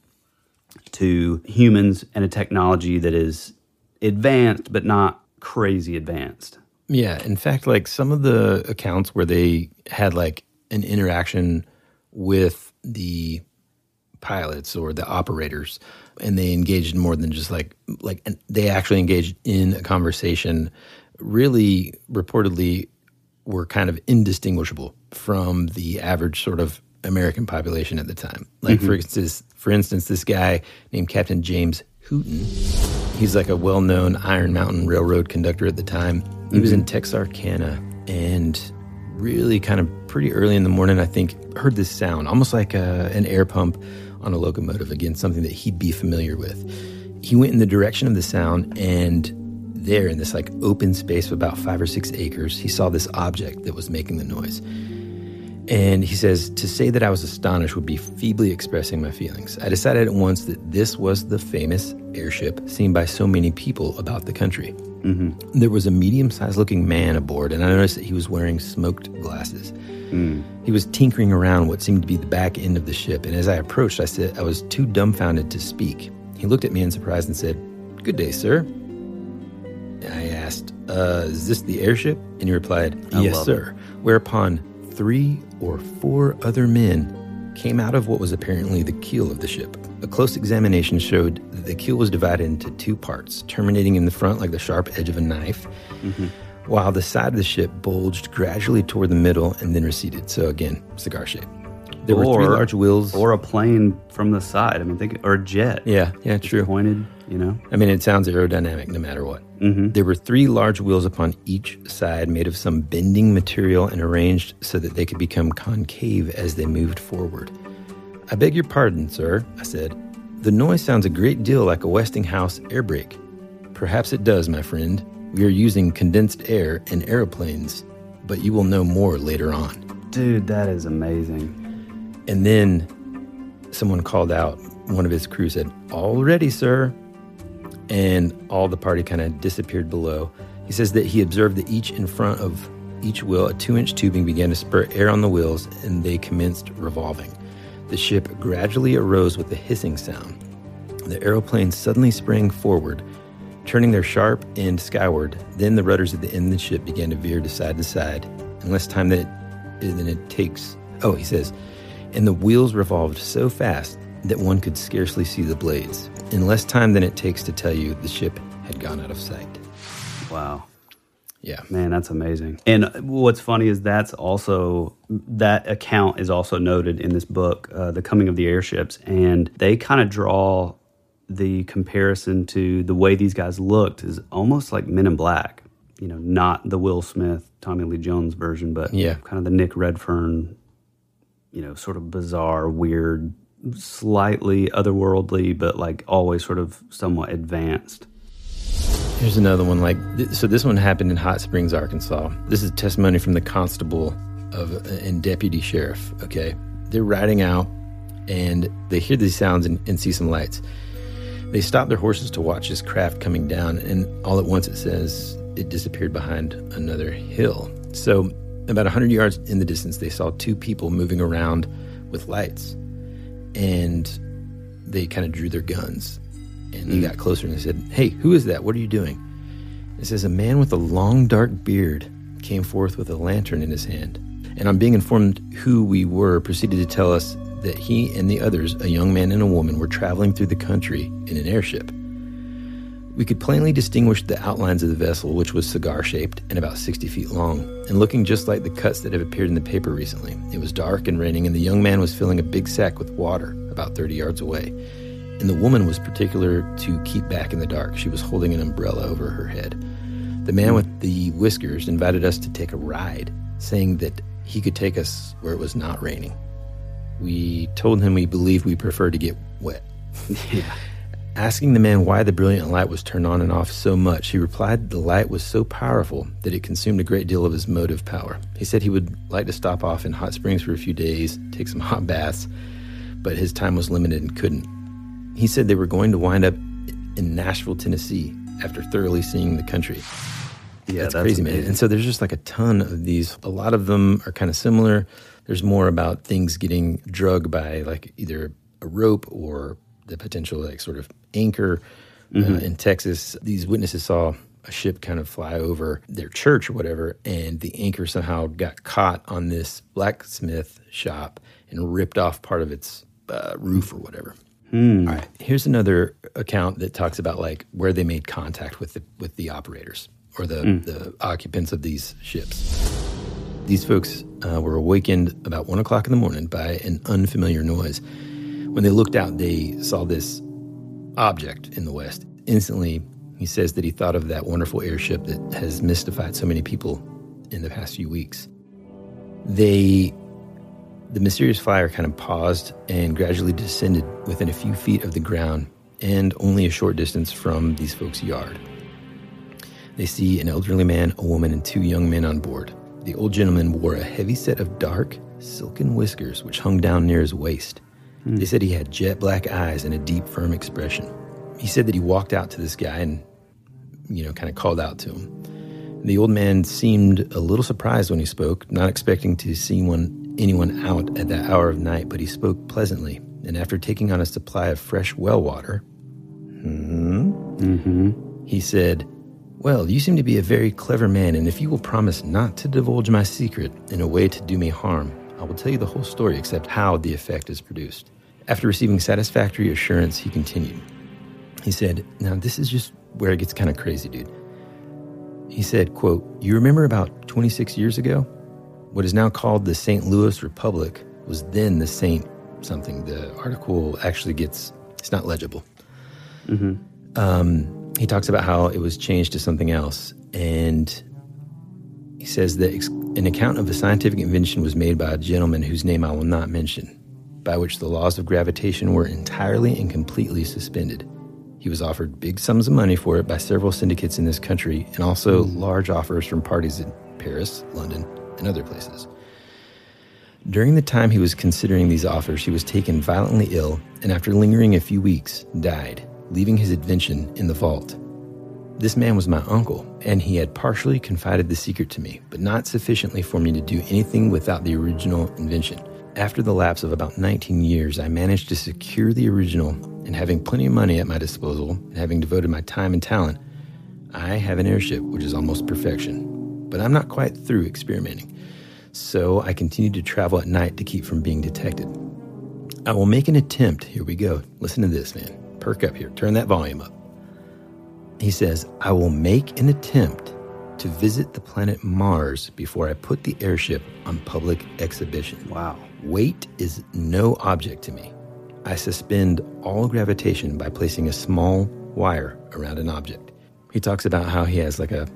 to humans and a technology that is advanced but not crazy advanced. Yeah, in fact, like some of the accounts where they had like an interaction with the pilots or the operators and they engaged in more than just like like they actually engaged in a conversation really reportedly were kind of indistinguishable from the average sort of American population at the time. Like mm-hmm. for instance, for instance, this guy named Captain James Hooton, he's like a well-known Iron Mountain Railroad conductor at the time. He mm-hmm. was in Texarkana and really kind of pretty early in the morning, I think, heard this sound, almost like a, an air pump on a locomotive, again, something that he'd be familiar with. He went in the direction of the sound, and there, in this like open space of about five or six acres, he saw this object that was making the noise. And he says, To say that I was astonished would be feebly expressing my feelings. I decided at once that this was the famous airship seen by so many people about the country. Mm-hmm. There was a medium sized looking man aboard, and I noticed that he was wearing smoked glasses. Mm. He was tinkering around what seemed to be the back end of the ship, and as I approached, I said I was too dumbfounded to speak. He looked at me in surprise and said, Good day, sir. I asked, uh, Is this the airship? And he replied, Yes, sir. It. Whereupon three or four other men came out of what was apparently the keel of the ship. A close examination showed that the keel was divided into two parts, terminating in the front like the sharp edge of a knife. Mm-hmm while the side of the ship bulged gradually toward the middle and then receded. So again, cigar shape. There or, were three large wheels, or a plane from the side. I mean, think or a jet. Yeah, yeah, true. Pointed, you know. I mean, it sounds aerodynamic no matter what. Mm-hmm. There were three large wheels upon each side, made of some bending material and arranged so that they could become concave as they moved forward. I beg your pardon, sir, I said. The noise sounds a great deal like a Westinghouse air brake. Perhaps it does, my friend. We are using condensed air in aeroplanes, but you will know more later on. Dude, that is amazing. And then someone called out, one of his crew said, All ready, sir. And all the party kind of disappeared below. He says that he observed that each in front of each wheel, a two inch tubing began to spurt air on the wheels and they commenced revolving. The ship gradually arose with a hissing sound. The aeroplane suddenly sprang forward turning their sharp end skyward. Then the rudders at the end of the ship began to veer to side to side, in less time than it, than it takes. Oh, he says, and the wheels revolved so fast that one could scarcely see the blades. In less time than it takes to tell you, the ship had gone out of sight. Wow. Yeah. Man, that's amazing. And what's funny is that's also, that account is also noted in this book, uh, The Coming of the Airships. And they kind of draw the comparison to the way these guys looked is almost like Men in Black. You know, not the Will Smith, Tommy Lee Jones version, but Yeah. kind of the Nick Redfern, you know, sort of bizarre, weird, slightly otherworldly, but like always sort of somewhat advanced. Here's another one. Like, th- so this one happened in Hot Springs, Arkansas. This is testimony from the constable of uh, and deputy sheriff. Okay, they're riding out, and they hear these sounds and, and see some lights. They stop their horses to watch this craft coming down, and all at once it says it disappeared behind another hill. So, about 100 yards in the distance, they saw two people moving around with lights, and they kind of drew their guns and he mm. got closer and they said, Hey, who is that? What are you doing? It says, A man with a long, dark beard came forth with a lantern in his hand. And on being informed who we were, proceeded to tell us that he and the others, a young man and a woman, were traveling through the country in an airship. We could plainly distinguish the outlines of the vessel, which was cigar shaped and about 60 feet long, and looking just like the cuts that have appeared in the paper recently. It was dark and raining, and the young man was filling a big sack with water about 30 yards away and the woman was particular to keep back in the dark. She was holding an umbrella over her head. The man with the whiskers invited us to take a ride, saying that he could take us where it was not raining. We told him we believed we preferred to get wet. yeah. Asking the man why the brilliant light was turned on and off so much, he replied the light was so powerful that it consumed a great deal of his motive power. He said he would like to stop off in hot springs for a few days, take some hot baths, but his time was limited and couldn't. He said they were going to wind up in Nashville, Tennessee after thoroughly seeing the country. Yeah, that's, that's crazy, man. And so there's just like a ton of these. A lot of them are kind of similar. There's more about things getting drugged by like either a rope or the potential like sort of anchor. Uh, Mhm. in Texas, these witnesses saw a ship kind of fly over their church or whatever, and the anchor somehow got caught on this blacksmith shop and ripped off part of its uh, roof or whatever. Hmm. All right. Here's another account that talks about like where they made contact with the with the operators or the Mm. the occupants of these ships. These folks uh, were awakened about one o'clock in the morning by an unfamiliar noise. When they looked out, they saw this object in the west. Instantly, he says that he thought of that wonderful airship that has mystified so many people in the past few weeks. They the mysterious flyer kind of paused and gradually descended within a few feet of the ground and only a short distance from these folks' yard. They see an elderly man, a woman, and two young men on board. The old gentleman wore a heavy set of dark, silken whiskers which hung down near his waist. They said he had jet black eyes and a deep, firm expression. He said that he walked out to this guy and, you know, kind of called out to him. The old man seemed a little surprised when he spoke, not expecting to see one, anyone out at that hour of night, but he spoke pleasantly. And after taking on a supply of fresh well water, hmm, Mm-hmm. he said, Well, you seem to be a very clever man, and if you will promise not to divulge my secret in a way to do me harm, I will tell you the whole story except how the effect is produced. After receiving satisfactory assurance, he continued. He said, Now, this is just where it gets kind of crazy, dude. He said, quote, You remember about 26 years ago? What is now called the St. Louis Republic was then the Saint something. The article actually gets, it's not legible. Mm-hmm. Um, he talks about how it was changed to something else. And he says that ex- an account of a scientific invention was made by a gentleman whose name I will not mention, by which the laws of gravitation were entirely and completely suspended. He was offered big sums of money for it by several syndicates in this country and also large offers from parties in Paris, London, and other places. During the time he was considering these offers, he was taken violently ill and, after lingering a few weeks, died, leaving his invention in the vault. This man was my uncle, and he had partially confided the secret to me, but not sufficiently for me to do anything without the original invention. After the lapse of about 19 years, I managed to secure the original, and having plenty of money at my disposal, and having devoted my time and talent, I have an airship which is almost perfection. But I'm not quite through experimenting, so I continue to travel at night to keep from being detected. I will make an attempt. Here we go. Listen to this, man. Perk up here. Turn that volume up. He says, I will make an attempt to visit the planet Mars before I put the airship on public exhibition. Wow. Weight is no object to me. I suspend all gravitation by placing a small wire around an object. He talks about how he has like a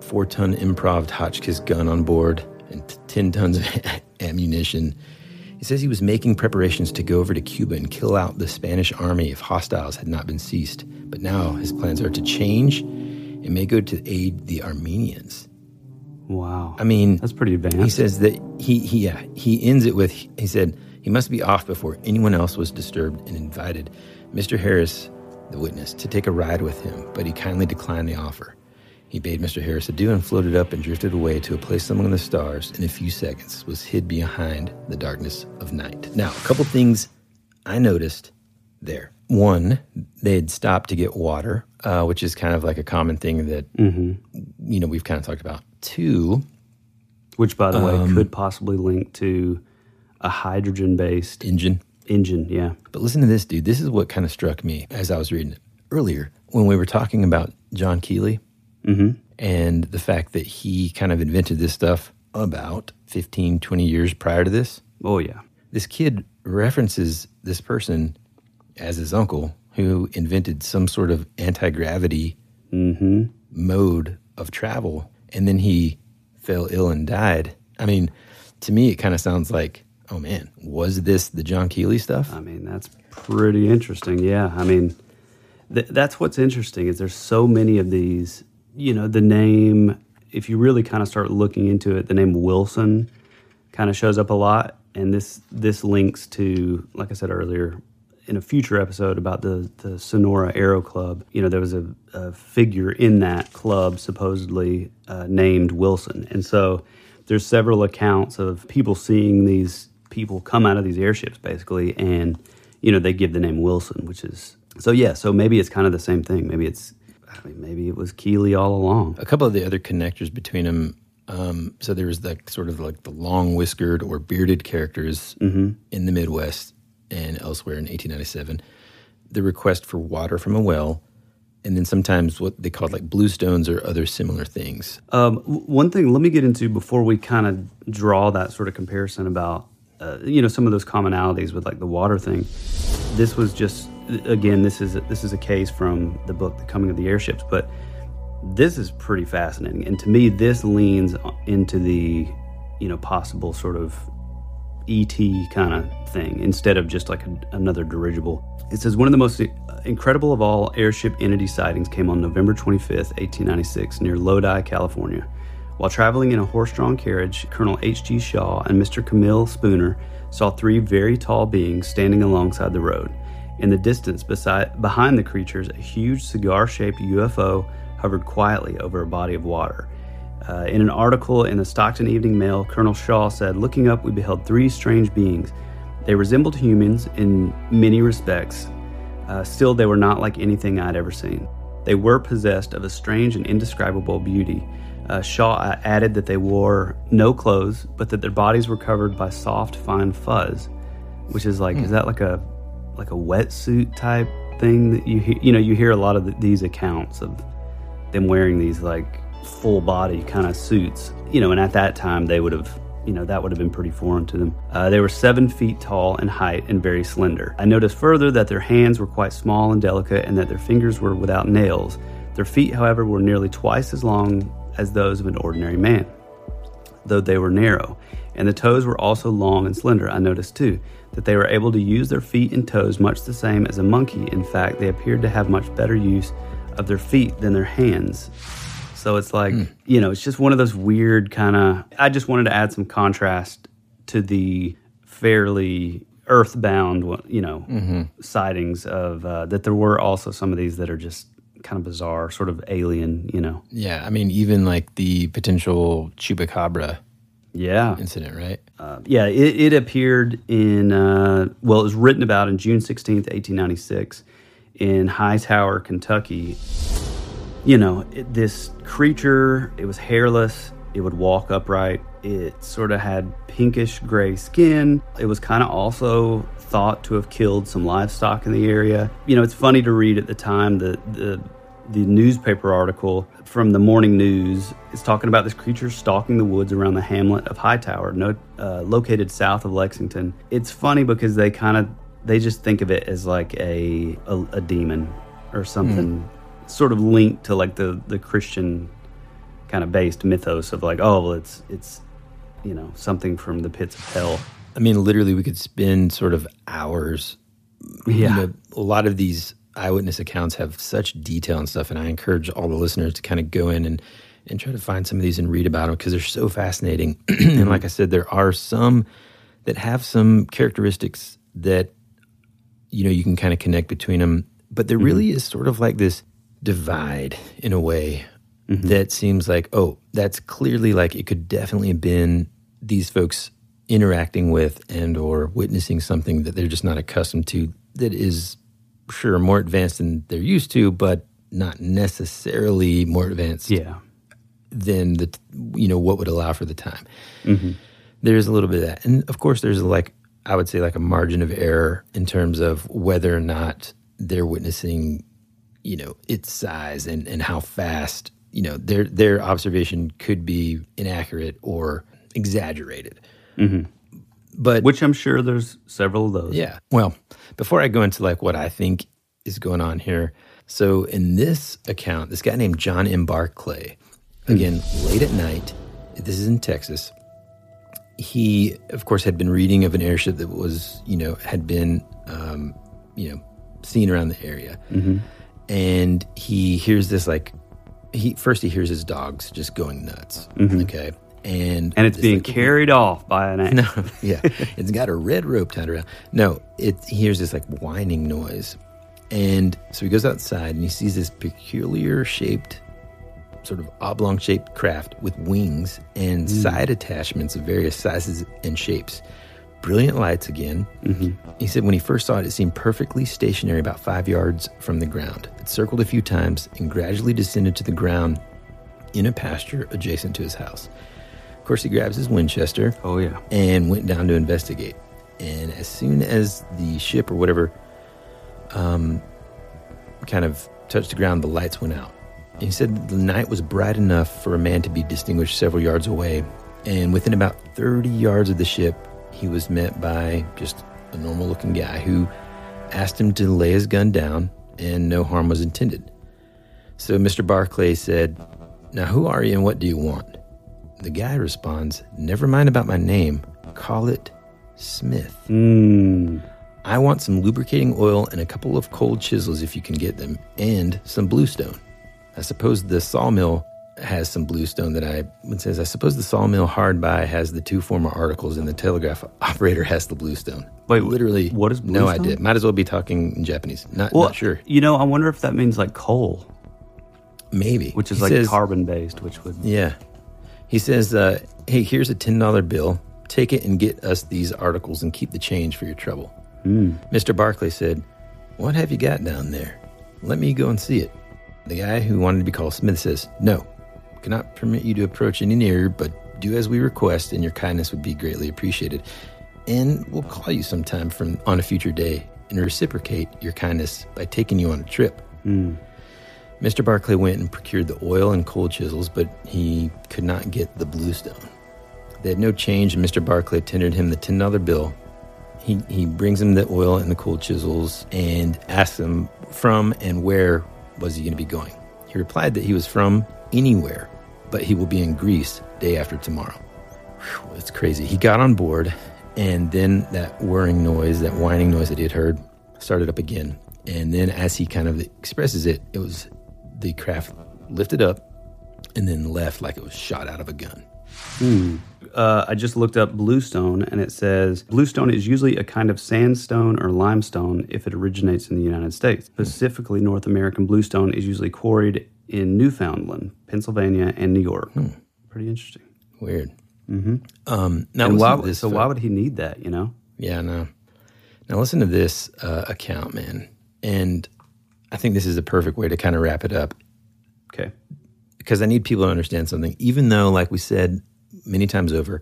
four ton improv Hotchkiss gun on board and t- 10 tons of ammunition. He says he was making preparations to go over to Cuba and kill out the Spanish army if hostiles had not been ceased. But now his plans are to change and may go to aid the Armenians. Wow. I mean, that's pretty advanced. He says that he, he yeah, he ends it with he said he must be off before anyone else was disturbed and invited Mr. Harris, the witness, to take a ride with him, but he kindly declined the offer. He bade Mr. Harris adieu and floated up and drifted away to a place among the stars. In a few seconds, was hid behind the darkness of night. Now, a couple things I noticed there. One, they had stopped to get water, uh, which is kind of like a common thing that Mm-hmm. you know we've kind of talked about. Two, which by the way Um, could possibly link to a hydrogen-based engine. Engine, yeah. But listen to this, dude. This is what kind of struck me as I was reading it earlier when we were talking about John Keeley Mhm. and the fact that he kind of invented this stuff about 15, 20 years prior to this. Oh, yeah. This kid references this person as his uncle who invented some sort of anti gravity Mm-hmm. mode of travel. And then he fell ill and died. I mean, to me, it kind of sounds like, oh man, was this the John Keeley stuff? I mean, that's pretty interesting. Yeah, I mean, th- that's what's interesting is there's so many of these. You know, the name. If you really kind of start looking into it, the name Wilson kind of shows up a lot, and this this links to, like I said earlier, in a future episode about the the Sonora Aero Club. You know, there was a, a figure in that club supposedly uh, named Wilson, and so there's several accounts of people seeing these people come out of these airships basically, and you know they give the name Wilson, which is so yeah. So maybe it's kind of the same thing. Maybe it's I mean, maybe it was Keeley all along. A couple of the other connectors between them. Um, so there was the sort of like the long whiskered or bearded characters Mhm. in the Midwest and elsewhere in 1897. The request for water from a well, and then sometimes what they called like bluestones or other similar things. Um, one thing, let me get into before we kind of draw that sort of comparison about, uh, you know, some of those commonalities with like the water thing. This was just, again, this is this is a case from the book, The Coming of the Airships, but this is pretty fascinating, and to me, this leans into the, you know, possible sort of ET kind of thing instead of just like a, another dirigible. It says one of the most incredible of all airship entity sightings came on November 25th, 1896, near Lodi, California. While traveling in a horse drawn carriage, Colonel H.G. Shaw and Mr. Camille Spooner saw three very tall beings standing alongside the road. In the distance, beside, behind the creatures, a huge cigar shaped UFO hovered quietly over a body of water. Uh, in an article in the Stockton Evening Mail, Colonel Shaw said, Looking up, we beheld three strange beings. They resembled humans in many respects. Uh, still, they were not like anything I'd ever seen. They were possessed of a strange and indescribable beauty. Uh, Shaw added that they wore no clothes, but that their bodies were covered by soft, fine fuzz, which is like, Hmm. is that like a like a wetsuit type thing that you hear? You know, you hear a lot of th- these accounts of them wearing these like full body kind of suits, you know, and at that time they would have, you know, that would have been pretty foreign to them. Uh, they were seven feet tall in height and very slender. I noticed further that their hands were quite small and delicate and that their fingers were without nails. Their feet, however, were nearly twice as long as those of an ordinary man, though they were narrow. And the toes were also long and slender. I noticed too that they were able to use their feet and toes much the same as a monkey. In fact, they appeared to have much better use of their feet than their hands. So it's like, you know, it's just one of those weird kind of. I just wanted to add some contrast to the fairly earthbound, you know, Mhm. sightings of uh, that there were also some of these that are just kind of bizarre, sort of alien, you know. Yeah, I mean, even like the potential chupacabra Yeah. incident, right? Uh, yeah, it, it appeared in, uh, well, it was written about in June 16th, 1896, in Hightower, Kentucky. You know, it, this creature, it was hairless, it would walk upright, it sort of had pinkish gray skin. It was kind of also thought to have killed some livestock in the area. You know, it's funny to read at the time that the the newspaper article from the morning news is talking about this creature stalking the woods around the hamlet of Hightower, no, uh, located south of Lexington. It's funny because they kind of they just think of it as like a a, a demon or something, mm. sort of linked to like the the Christian kind of based mythos of like, oh, well, it's it's you know something from the pits of hell. I mean, literally, we could spend sort of hours. Yeah, you know, a lot of these eyewitness accounts have such detail and stuff, and I encourage all the listeners to kind of go in and and try to find some of these and read about them because they're so fascinating. and like I said, there are some that have some characteristics that you know you can kind of connect between them, but there mm-hmm. really is sort of like this divide in a way mm-hmm. that seems like oh, that's clearly like it could definitely have been these folks interacting with and or witnessing something that they're just not accustomed to that is sure more advanced than they're used to, but not necessarily more advanced. Yeah. Than the you know what would allow for the time. Mm-hmm. There's a little bit of that, and of course, there's like I would say like a margin of error in terms of whether or not they're witnessing, you know, its size and and how fast you know their their observation could be inaccurate or exaggerated. Mm-hmm but which I'm sure there's several of those. Yeah. Well, before I go into like what I think is going on here, so in this account, this guy named John M. Barclay, again mm. late at night, this is in Texas. He, of course, had been reading of an airship that was, you know, had been, um, you know, seen around the area, mm-hmm. and he hears this like, he first he hears his dogs just going nuts. Mm-hmm. Okay, and and it's being like, carried off by an no, yeah, it's got a red rope tied around. No, it hears this like whining noise, and so he goes outside and he sees this peculiar shaped, sort of oblong shaped craft with wings and mm. side attachments of various sizes and shapes. Brilliant lights again. Mm-hmm. He said when he first saw it, it seemed perfectly stationary about five yards from the ground. It circled a few times and gradually descended to the ground in a pasture adjacent to his house course, he grabs his Winchester. Oh, yeah. And went down to investigate. And as soon as the ship or whatever um, kind of touched the ground, the lights went out. And he said the night was bright enough for a man to be distinguished several yards away. And within about 30 yards of the ship, he was met by just a normal looking guy who asked him to lay his gun down and no harm was intended. So Mr. Barclay said, Now, who are you and what do you want? The guy responds, Never mind about my name. Call it Smith. Mm. I want some lubricating oil and a couple of cold chisels if you can get them, and some bluestone. I suppose the sawmill has some bluestone that I it says I suppose the sawmill hard by has the two former articles and the telegraph operator has the bluestone. Wait, literally what is bluestone? No idea. Might as well be talking in Japanese. Not, well, not sure. You know, I wonder if that means like coal. Maybe. Which is he like says, carbon based, which would Yeah. He says, uh, Hey, here's a $10 bill. Take it and get us these articles and keep the change for your trouble. Mm. Mr. Barclay said, What have you got down there? Let me go and see it. The guy who wanted to be called Smith says, No, cannot permit you to approach any nearer, but do as we request, and your kindness would be greatly appreciated. And we'll call you sometime from on a future day and reciprocate your kindness by taking you on a trip. Mm. Mr. Barclay went and procured the oil and cold chisels, but he could not get the bluestone. They had no change, and Mr. Barclay tendered him the $10 bill. He, he brings him the oil and the cold chisels and asks him from and where was he going to be going. He replied that he was from anywhere, but he will be in Greece day after tomorrow. Whew, it's crazy. He got on board, and then that whirring noise, that whining noise that he had heard, started up again. And then, as he kind of expresses it, it was the craft lifted up and then left like it was shot out of a gun. Hmm. Uh, I just looked up bluestone and it says bluestone is usually a kind of sandstone or limestone if it originates in the United States. Specifically, North American bluestone is usually quarried in Newfoundland, Pennsylvania, and New York. Hmm. Pretty interesting. Weird. Mm-hmm. Um, now, why, this, so why would he need that? You know? Yeah, no. Now listen to this uh, account, man. And I think this is a perfect way to kind of wrap it up. Okay. Because I need people to understand something. Even though, like we said many times over,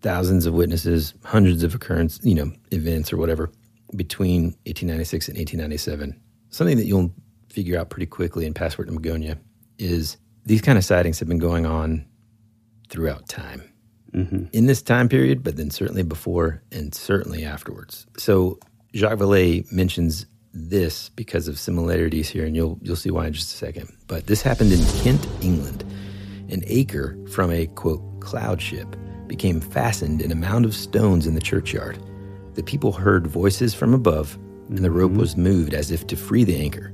thousands of witnesses, hundreds of occurrence, you know, events or whatever between 1896 and 1897, something that you'll figure out pretty quickly in Passport to Magonia is these kind of sightings have been going on throughout time. Mm-hmm. In this time period, but then certainly before and certainly afterwards. So Jacques Vallée mentions this because of similarities here, and you'll you'll see why in just a second. But this happened in Kent, England. An acre from a quote cloud ship became fastened in a mound of stones in the churchyard. The people heard voices from above, and the rope mm-hmm. was moved as if to free the anchor,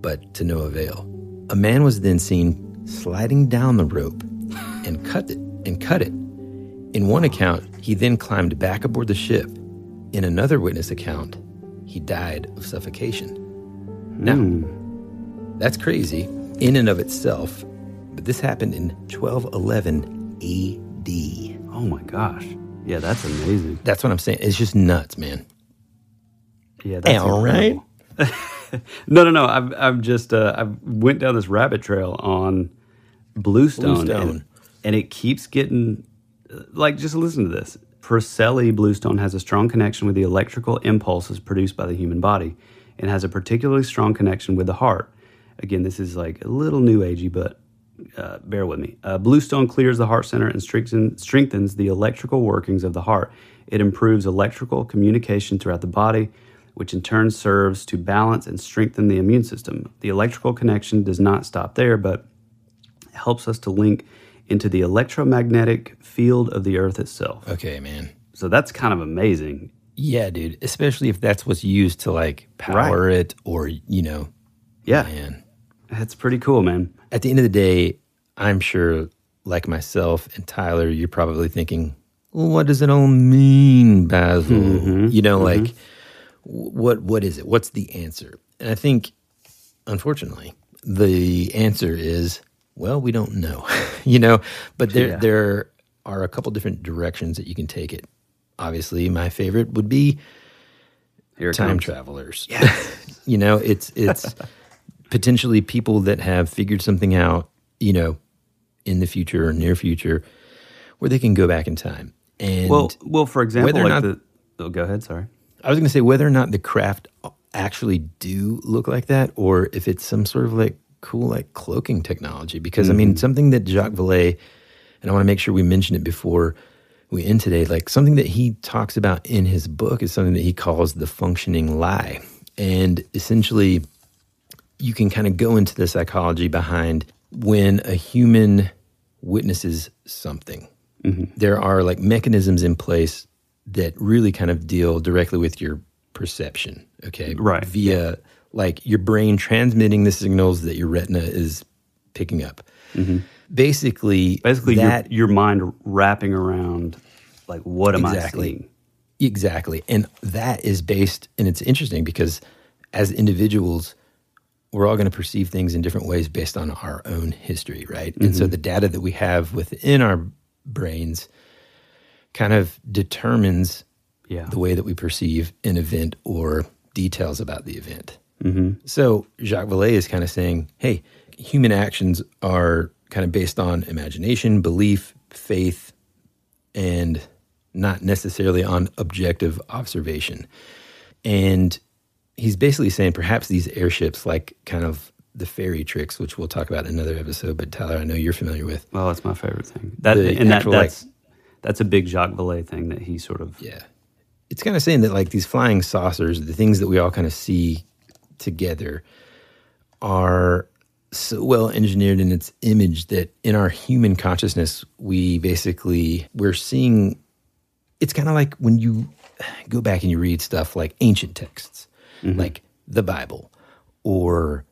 but to no avail. A man was then seen sliding down the rope and cut it and cut it. In one account, he then climbed back aboard the ship. In another witness account, he died of suffocation. Now, that's crazy in and of itself, but this happened in 1211 AD. Oh my gosh. Yeah, that's amazing. That's what I'm saying. It's just nuts, man. Yeah, that's All right. no, no, no. I've I've just uh, I went down this rabbit trail on Bluestone, Bluestone. And, and it keeps getting like just listen to this. Preseli Bluestone has a strong connection with the electrical impulses produced by the human body, and has a particularly strong connection with the heart. Again, this is like a little new agey, but uh, bear with me. Uh, Bluestone clears the heart center and strengthen, strengthens the electrical workings of the heart. It improves electrical communication throughout the body, which in turn serves to balance and strengthen the immune system. The electrical connection does not stop there, but helps us to link into the electromagnetic field of the earth itself. Okay, man. So that's kind of amazing. Yeah, dude. Especially if that's what's used to like power it or, you know, Yeah. man. That's pretty cool, man. At the end of the day, I'm sure, like myself and Tyler, you're probably thinking, well, what does it all mean, Basil? Mhm, You know, mhm. like, what what is it? What's the answer? And I think, unfortunately, the answer is, well, we don't know. you know, but there Yeah. there are a couple different directions that you can take it. Obviously, my favorite would be Here time comes. travelers. you know, it's it's potentially people that have figured something out, you know, in the future or near future, where they can go back in time. And well, well, for example, whether or like not- the. Oh, go ahead. Sorry. I was going to say whether or not the craft actually do look like that, or if it's some sort of like cool like cloaking technology. Because I mean, mm-hmm. something that Jacques Vallée, and I want to make sure we mention it before we end today. Like something that he talks about in his book is something that he calls the functioning lie, and essentially, you can kind of go into the psychology behind when a human witnesses something. Mm-hmm. There are like mechanisms in place that really kind of deal directly with your perception, okay? Right. Via like your brain transmitting the signals that your retina is picking up. Basically, Basically, that your, your mind wrapping around, like, what am Exactly. I seeing? Exactly. And that is based, and it's interesting because as individuals, we're all going to perceive things in different ways based on our own history, right? And so Mhm. the data that we have within our brains kind of determines Yeah. the way that we perceive an event or details about the event. Mm-hmm. So Jacques Vallée is kind of saying, hey, human actions are kind of based on imagination, belief, faith, and not necessarily on objective observation. And he's basically saying perhaps these airships, like kind of the fairy tricks, which we'll talk about in another episode, but Tyler, I know you're familiar with. Well, that's my favorite thing. That The and that, actual, like- that's that's a big Jacques Vallée thing that he sort of Yeah. It's kind of saying that like these flying saucers, the things that we all kind of see together are so well engineered in its image that in our human consciousness, we basically we're seeing it's kind of like when you go back and you read stuff like ancient texts, like the Bible or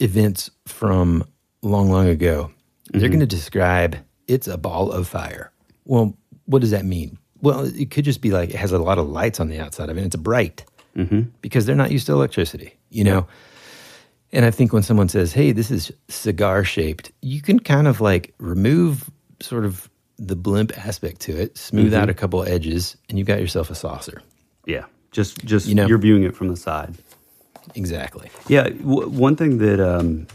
events from long, long ago. They're Mhm. going to describe it's a ball of fire. Well, what does that mean? Well, it could just be like it has a lot of lights on the outside of it. And it's bright Mm-hmm. because they're not used to electricity, you know? And I think when someone says, hey, this is cigar shaped, you can kind of like remove sort of the blimp aspect to it, smooth Mhm. out a couple edges, and you've got yourself a saucer. Yeah, just just You know? you're viewing it from the side. Exactly. Yeah, w- one thing that um,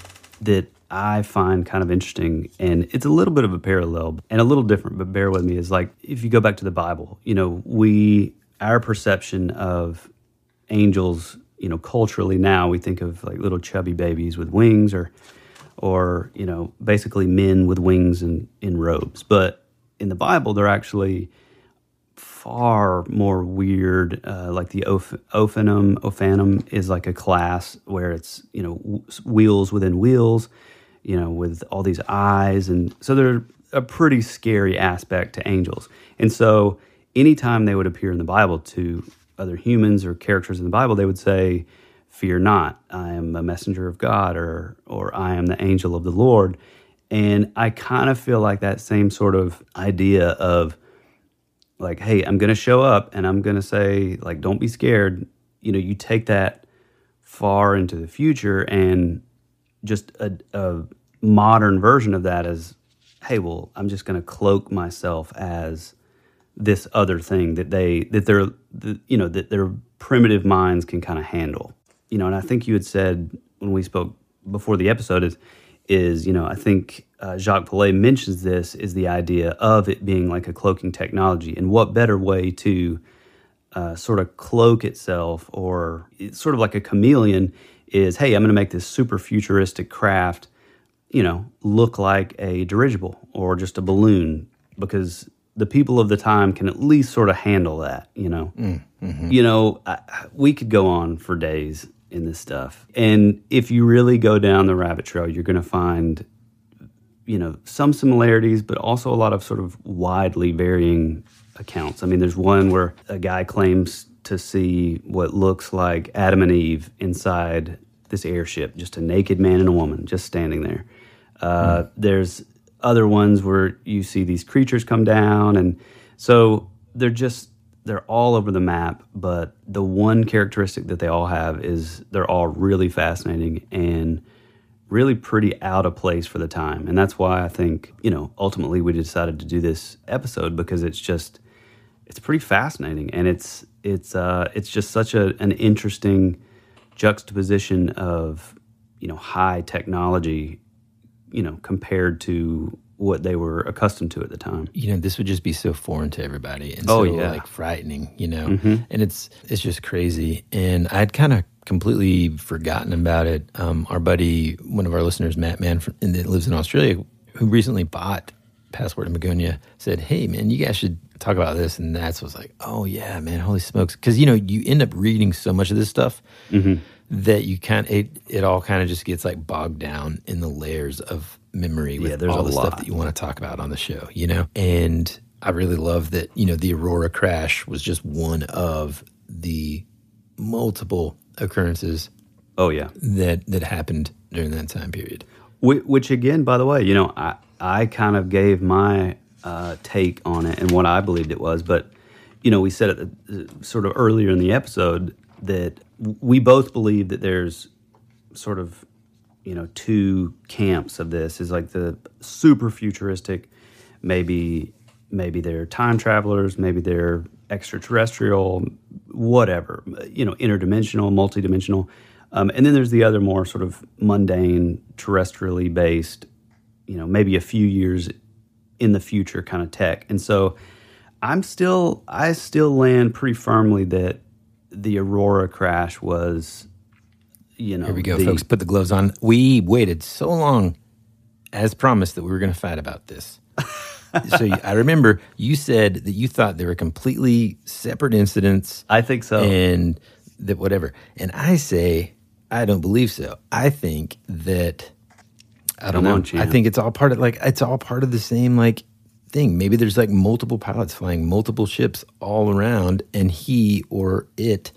that I find kind of interesting, and it's a little bit of a parallel and a little different, but bear with me, is like if you go back to the Bible, you know, we our perception of angels you know, culturally now we think of like little chubby babies with wings or, or you know, basically men with wings and in robes. But in the Bible, they're actually far more weird. Uh, like the Oph- Ophanim, Ophanim is like a class where it's you know w- wheels within wheels, you know, with all these eyes, and so they're a pretty scary aspect to angels. And so, anytime they would appear in the Bible to other humans or characters in the Bible, they would say, "Fear not, I am a messenger of God," or "or I am the angel of the Lord." And I kind of feel like that same sort of idea of like, hey, I'm going to show up and I'm going to say, like, don't be scared. You know, you take that far into the future and just a, a modern version of that is, hey, well, I'm just going to cloak myself as this other thing that they that their the, you know that their primitive minds can kind of handle. You know, and I think you had said when we spoke before the episode is is you know I think uh, Jacques Vallée mentions this is the idea of it being like a cloaking technology, and what better way to uh, sort of cloak itself, or it's sort of like a chameleon, is hey, I'm going to make this super futuristic craft, you know, look like a dirigible or just a balloon, because the people of the time can at least sort of handle that, you know. Mm, mhm. You know, I, we could go on for days in this stuff, and if you really go down the rabbit trail, you're going to find you know some similarities but also a lot of sort of widely varying accounts i mean there's one where a guy claims to see what looks like adam and eve inside this airship just a naked man and a woman just standing there uh, there's other ones where you see these creatures come down and so they're just they're all over the map but the one characteristic that they all have is they're all really fascinating and really pretty out of place for the time. And that's why I think, you know, ultimately we decided to do this episode because it's just it's pretty fascinating and it's it's uh it's just such a an interesting juxtaposition of, you know, high technology, you know, compared to what they were accustomed to at the time. You know, this would just be so foreign to everybody and Oh, so yeah. like frightening, you know. Mhm. And it's it's just crazy. And I'd kind of completely forgotten about it. Um, our buddy, one of our listeners, Matt Mann, from, that lives in Australia, who recently bought Passport to Magonia, said, "Hey, man, you guys should talk about this." And that's was like, "Oh yeah, man, holy smokes!" Because you know, you end up reading so much of this stuff Mhm. That you kind it it all kind of just gets like bogged down in the layers of memory with Yeah, there's all a the lot. stuff that you want to talk about on the show, you know? And I really love that, you know, the Aurora crash was just one of the multiple occurrences Oh yeah. that that happened during that time period. Which, which again, by the way, you know, I I kind of gave my uh, take on it and what I believed it was, but you know, we said it uh, sort of earlier in the episode that we both believe that there's sort of you know two camps of this is like the super futuristic, maybe maybe they're time travelers, maybe they're extraterrestrial, whatever, you know, interdimensional, multidimensional. Um, and then there's the other more sort of mundane, terrestrially based, you know, maybe a few years in the future kind of tech. And so I'm still, I still land pretty firmly that the Aurora crash was, you know, Here we go, the- folks. Put the gloves on. We waited so long, as promised, that we were going to fight about this. so I remember you said that you thought they were completely separate incidents. I think so. And that whatever. And I say, I don't believe so. I think that I don't Come on, know. I think it's all part of like it's all part of the same like thing. Maybe there's like multiple pilots flying multiple ships all around, and he or it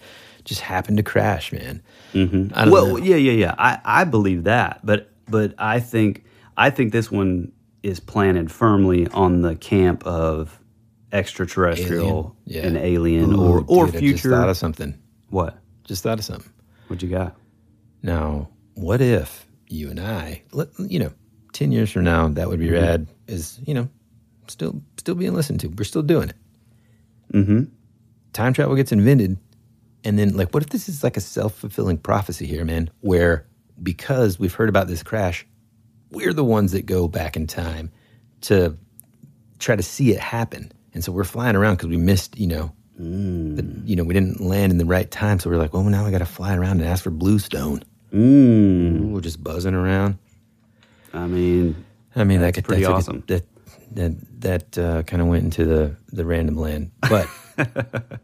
just happened to crash. Man, Mhm. I don't well, know. yeah, yeah, yeah. I, I believe that, but but I think I think this one is planted firmly on the camp of extraterrestrial Alien? Yeah. and alien Ooh, or or dude, I future. just thought of something. What? Just thought of something. What you got? Now, what if you and I, you know, ten years from now, that would be Mhm. rad. Is you know, still still being listened to. We're still doing it. Mm-hmm. Time travel gets invented, and then like, what if this is like a self fulfilling prophecy here, man? Where because we've heard about this crash, we're the ones that go back in time to try to see it happen, and so we're flying around because we missed, you know, But, you know, we didn't land in the right time, so we are like, well, now I got to fly around and ask for bluestone. Mm. We're just buzzing around. I mean, I mean, that, pretty took it- awesome. that that that uh, kind of went into the the random land, but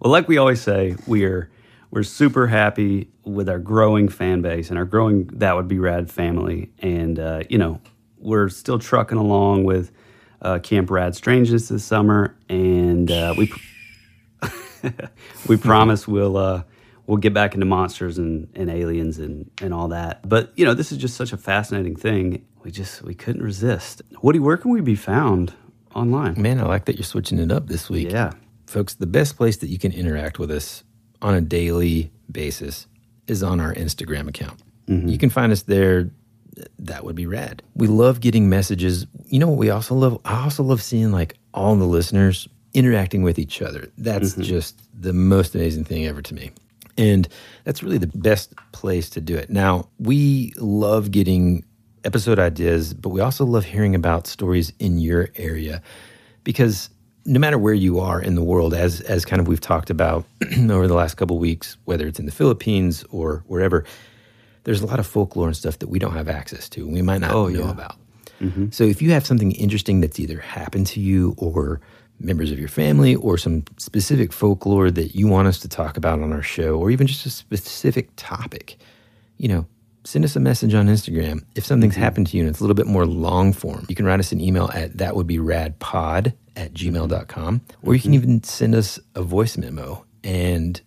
Well, like we always say, we're we're super happy with our growing fan base and our growing that would be rad family, and uh, you know we're still trucking along with uh, Camp Rad Strangeness this summer, and uh, we we promise we'll uh, we'll get back into monsters and, and aliens and, and all that. But you know this is just such a fascinating thing. We just we couldn't resist. Woody, where can we be found online? man, I like that you're switching it up this week. Yeah. folks, the best place that you can interact with us on a daily basis is on our Instagram account. Mm-hmm. You can find us there. That would be rad. We love getting messages. You know what we also love? I also love seeing like all the listeners interacting with each other. That's mm-hmm. just the most amazing thing ever to me. And that's really the best place to do it. Now, we love getting episode ideas, but we also love hearing about stories in your area because no matter where you are in the world, as as kind of we've talked about over the last couple weeks, whether it's in the Philippines or wherever, there's a lot of folklore and stuff that we don't have access to, and we might not Oh, know yeah. about. Mm-hmm. So if you have something interesting that's either happened to you or members of your family or some specific folklore that you want us to talk about on our show or even just a specific topic, you know, send us a message on Instagram. If something's happened to you and it's a little bit more long form, you can write us an email at that would be radpod at gmail.com or you can even send us a voice memo and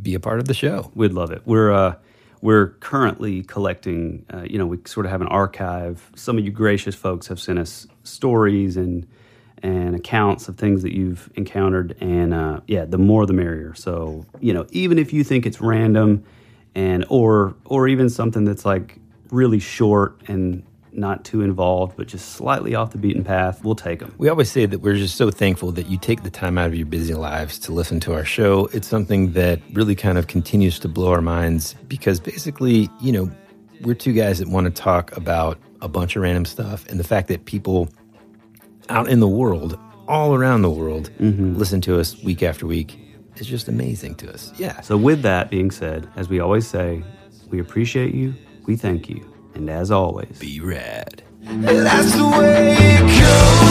be a part of the show. We'd love it. We're uh, we're currently collecting. Uh, you know, we sort of have an archive. Some of you gracious folks have sent us stories and and accounts of things that you've encountered, and uh, yeah, the more the merrier. So you know, even if you think it's random, and or or even something that's like really short and not too involved, but just slightly off the beaten path, we'll take them. We always say that we're just so thankful that you take the time out of your busy lives to listen to our show. It's something that really kind of continues to blow our minds because basically, you know, we're two guys that want to talk about a bunch of random stuff. And the fact that people out in the world, all around the world, mm-hmm. listen to us week after week is just amazing to us. Yeah. So, with that being said, as we always say, we appreciate you, we thank you, and as always, be rad. That's the way it goes.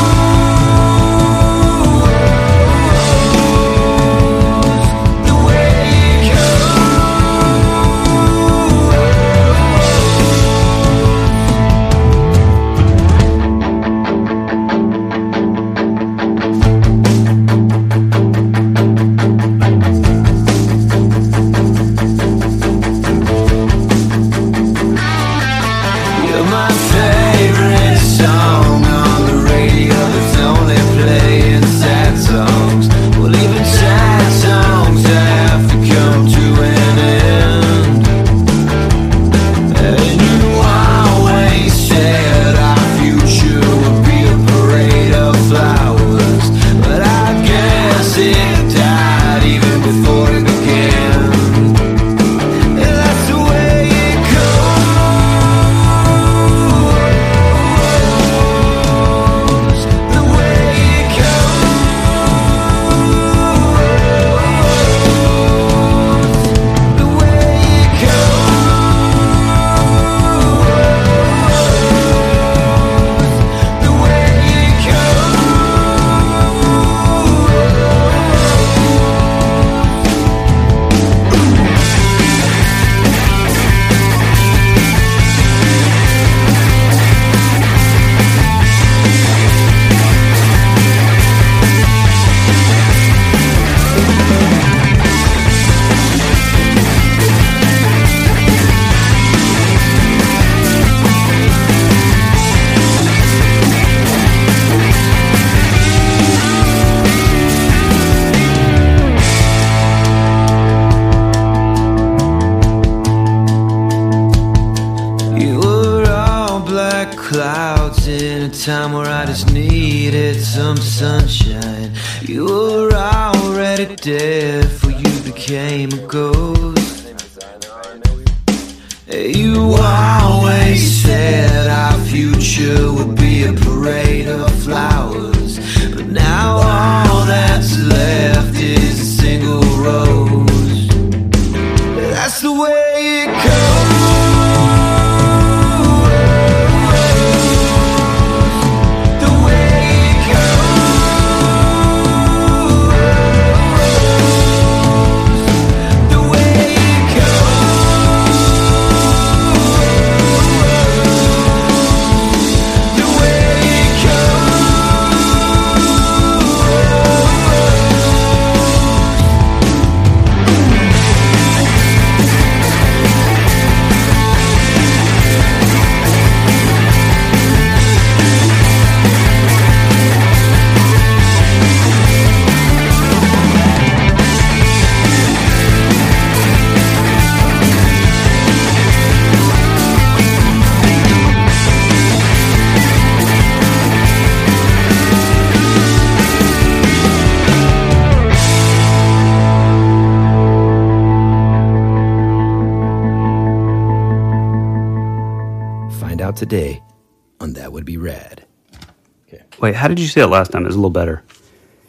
Wait, how did you say it last time? It was a little better.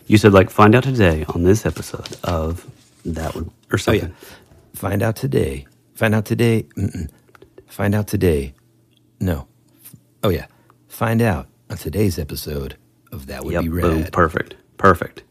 You said like find out today on this episode of that one or Oh, something. yeah. Find out today. Find out today. Mm-mm. Find out today. No. Oh, yeah. Find out on today's episode of That Would Yep, Be boom, perfect, perfect.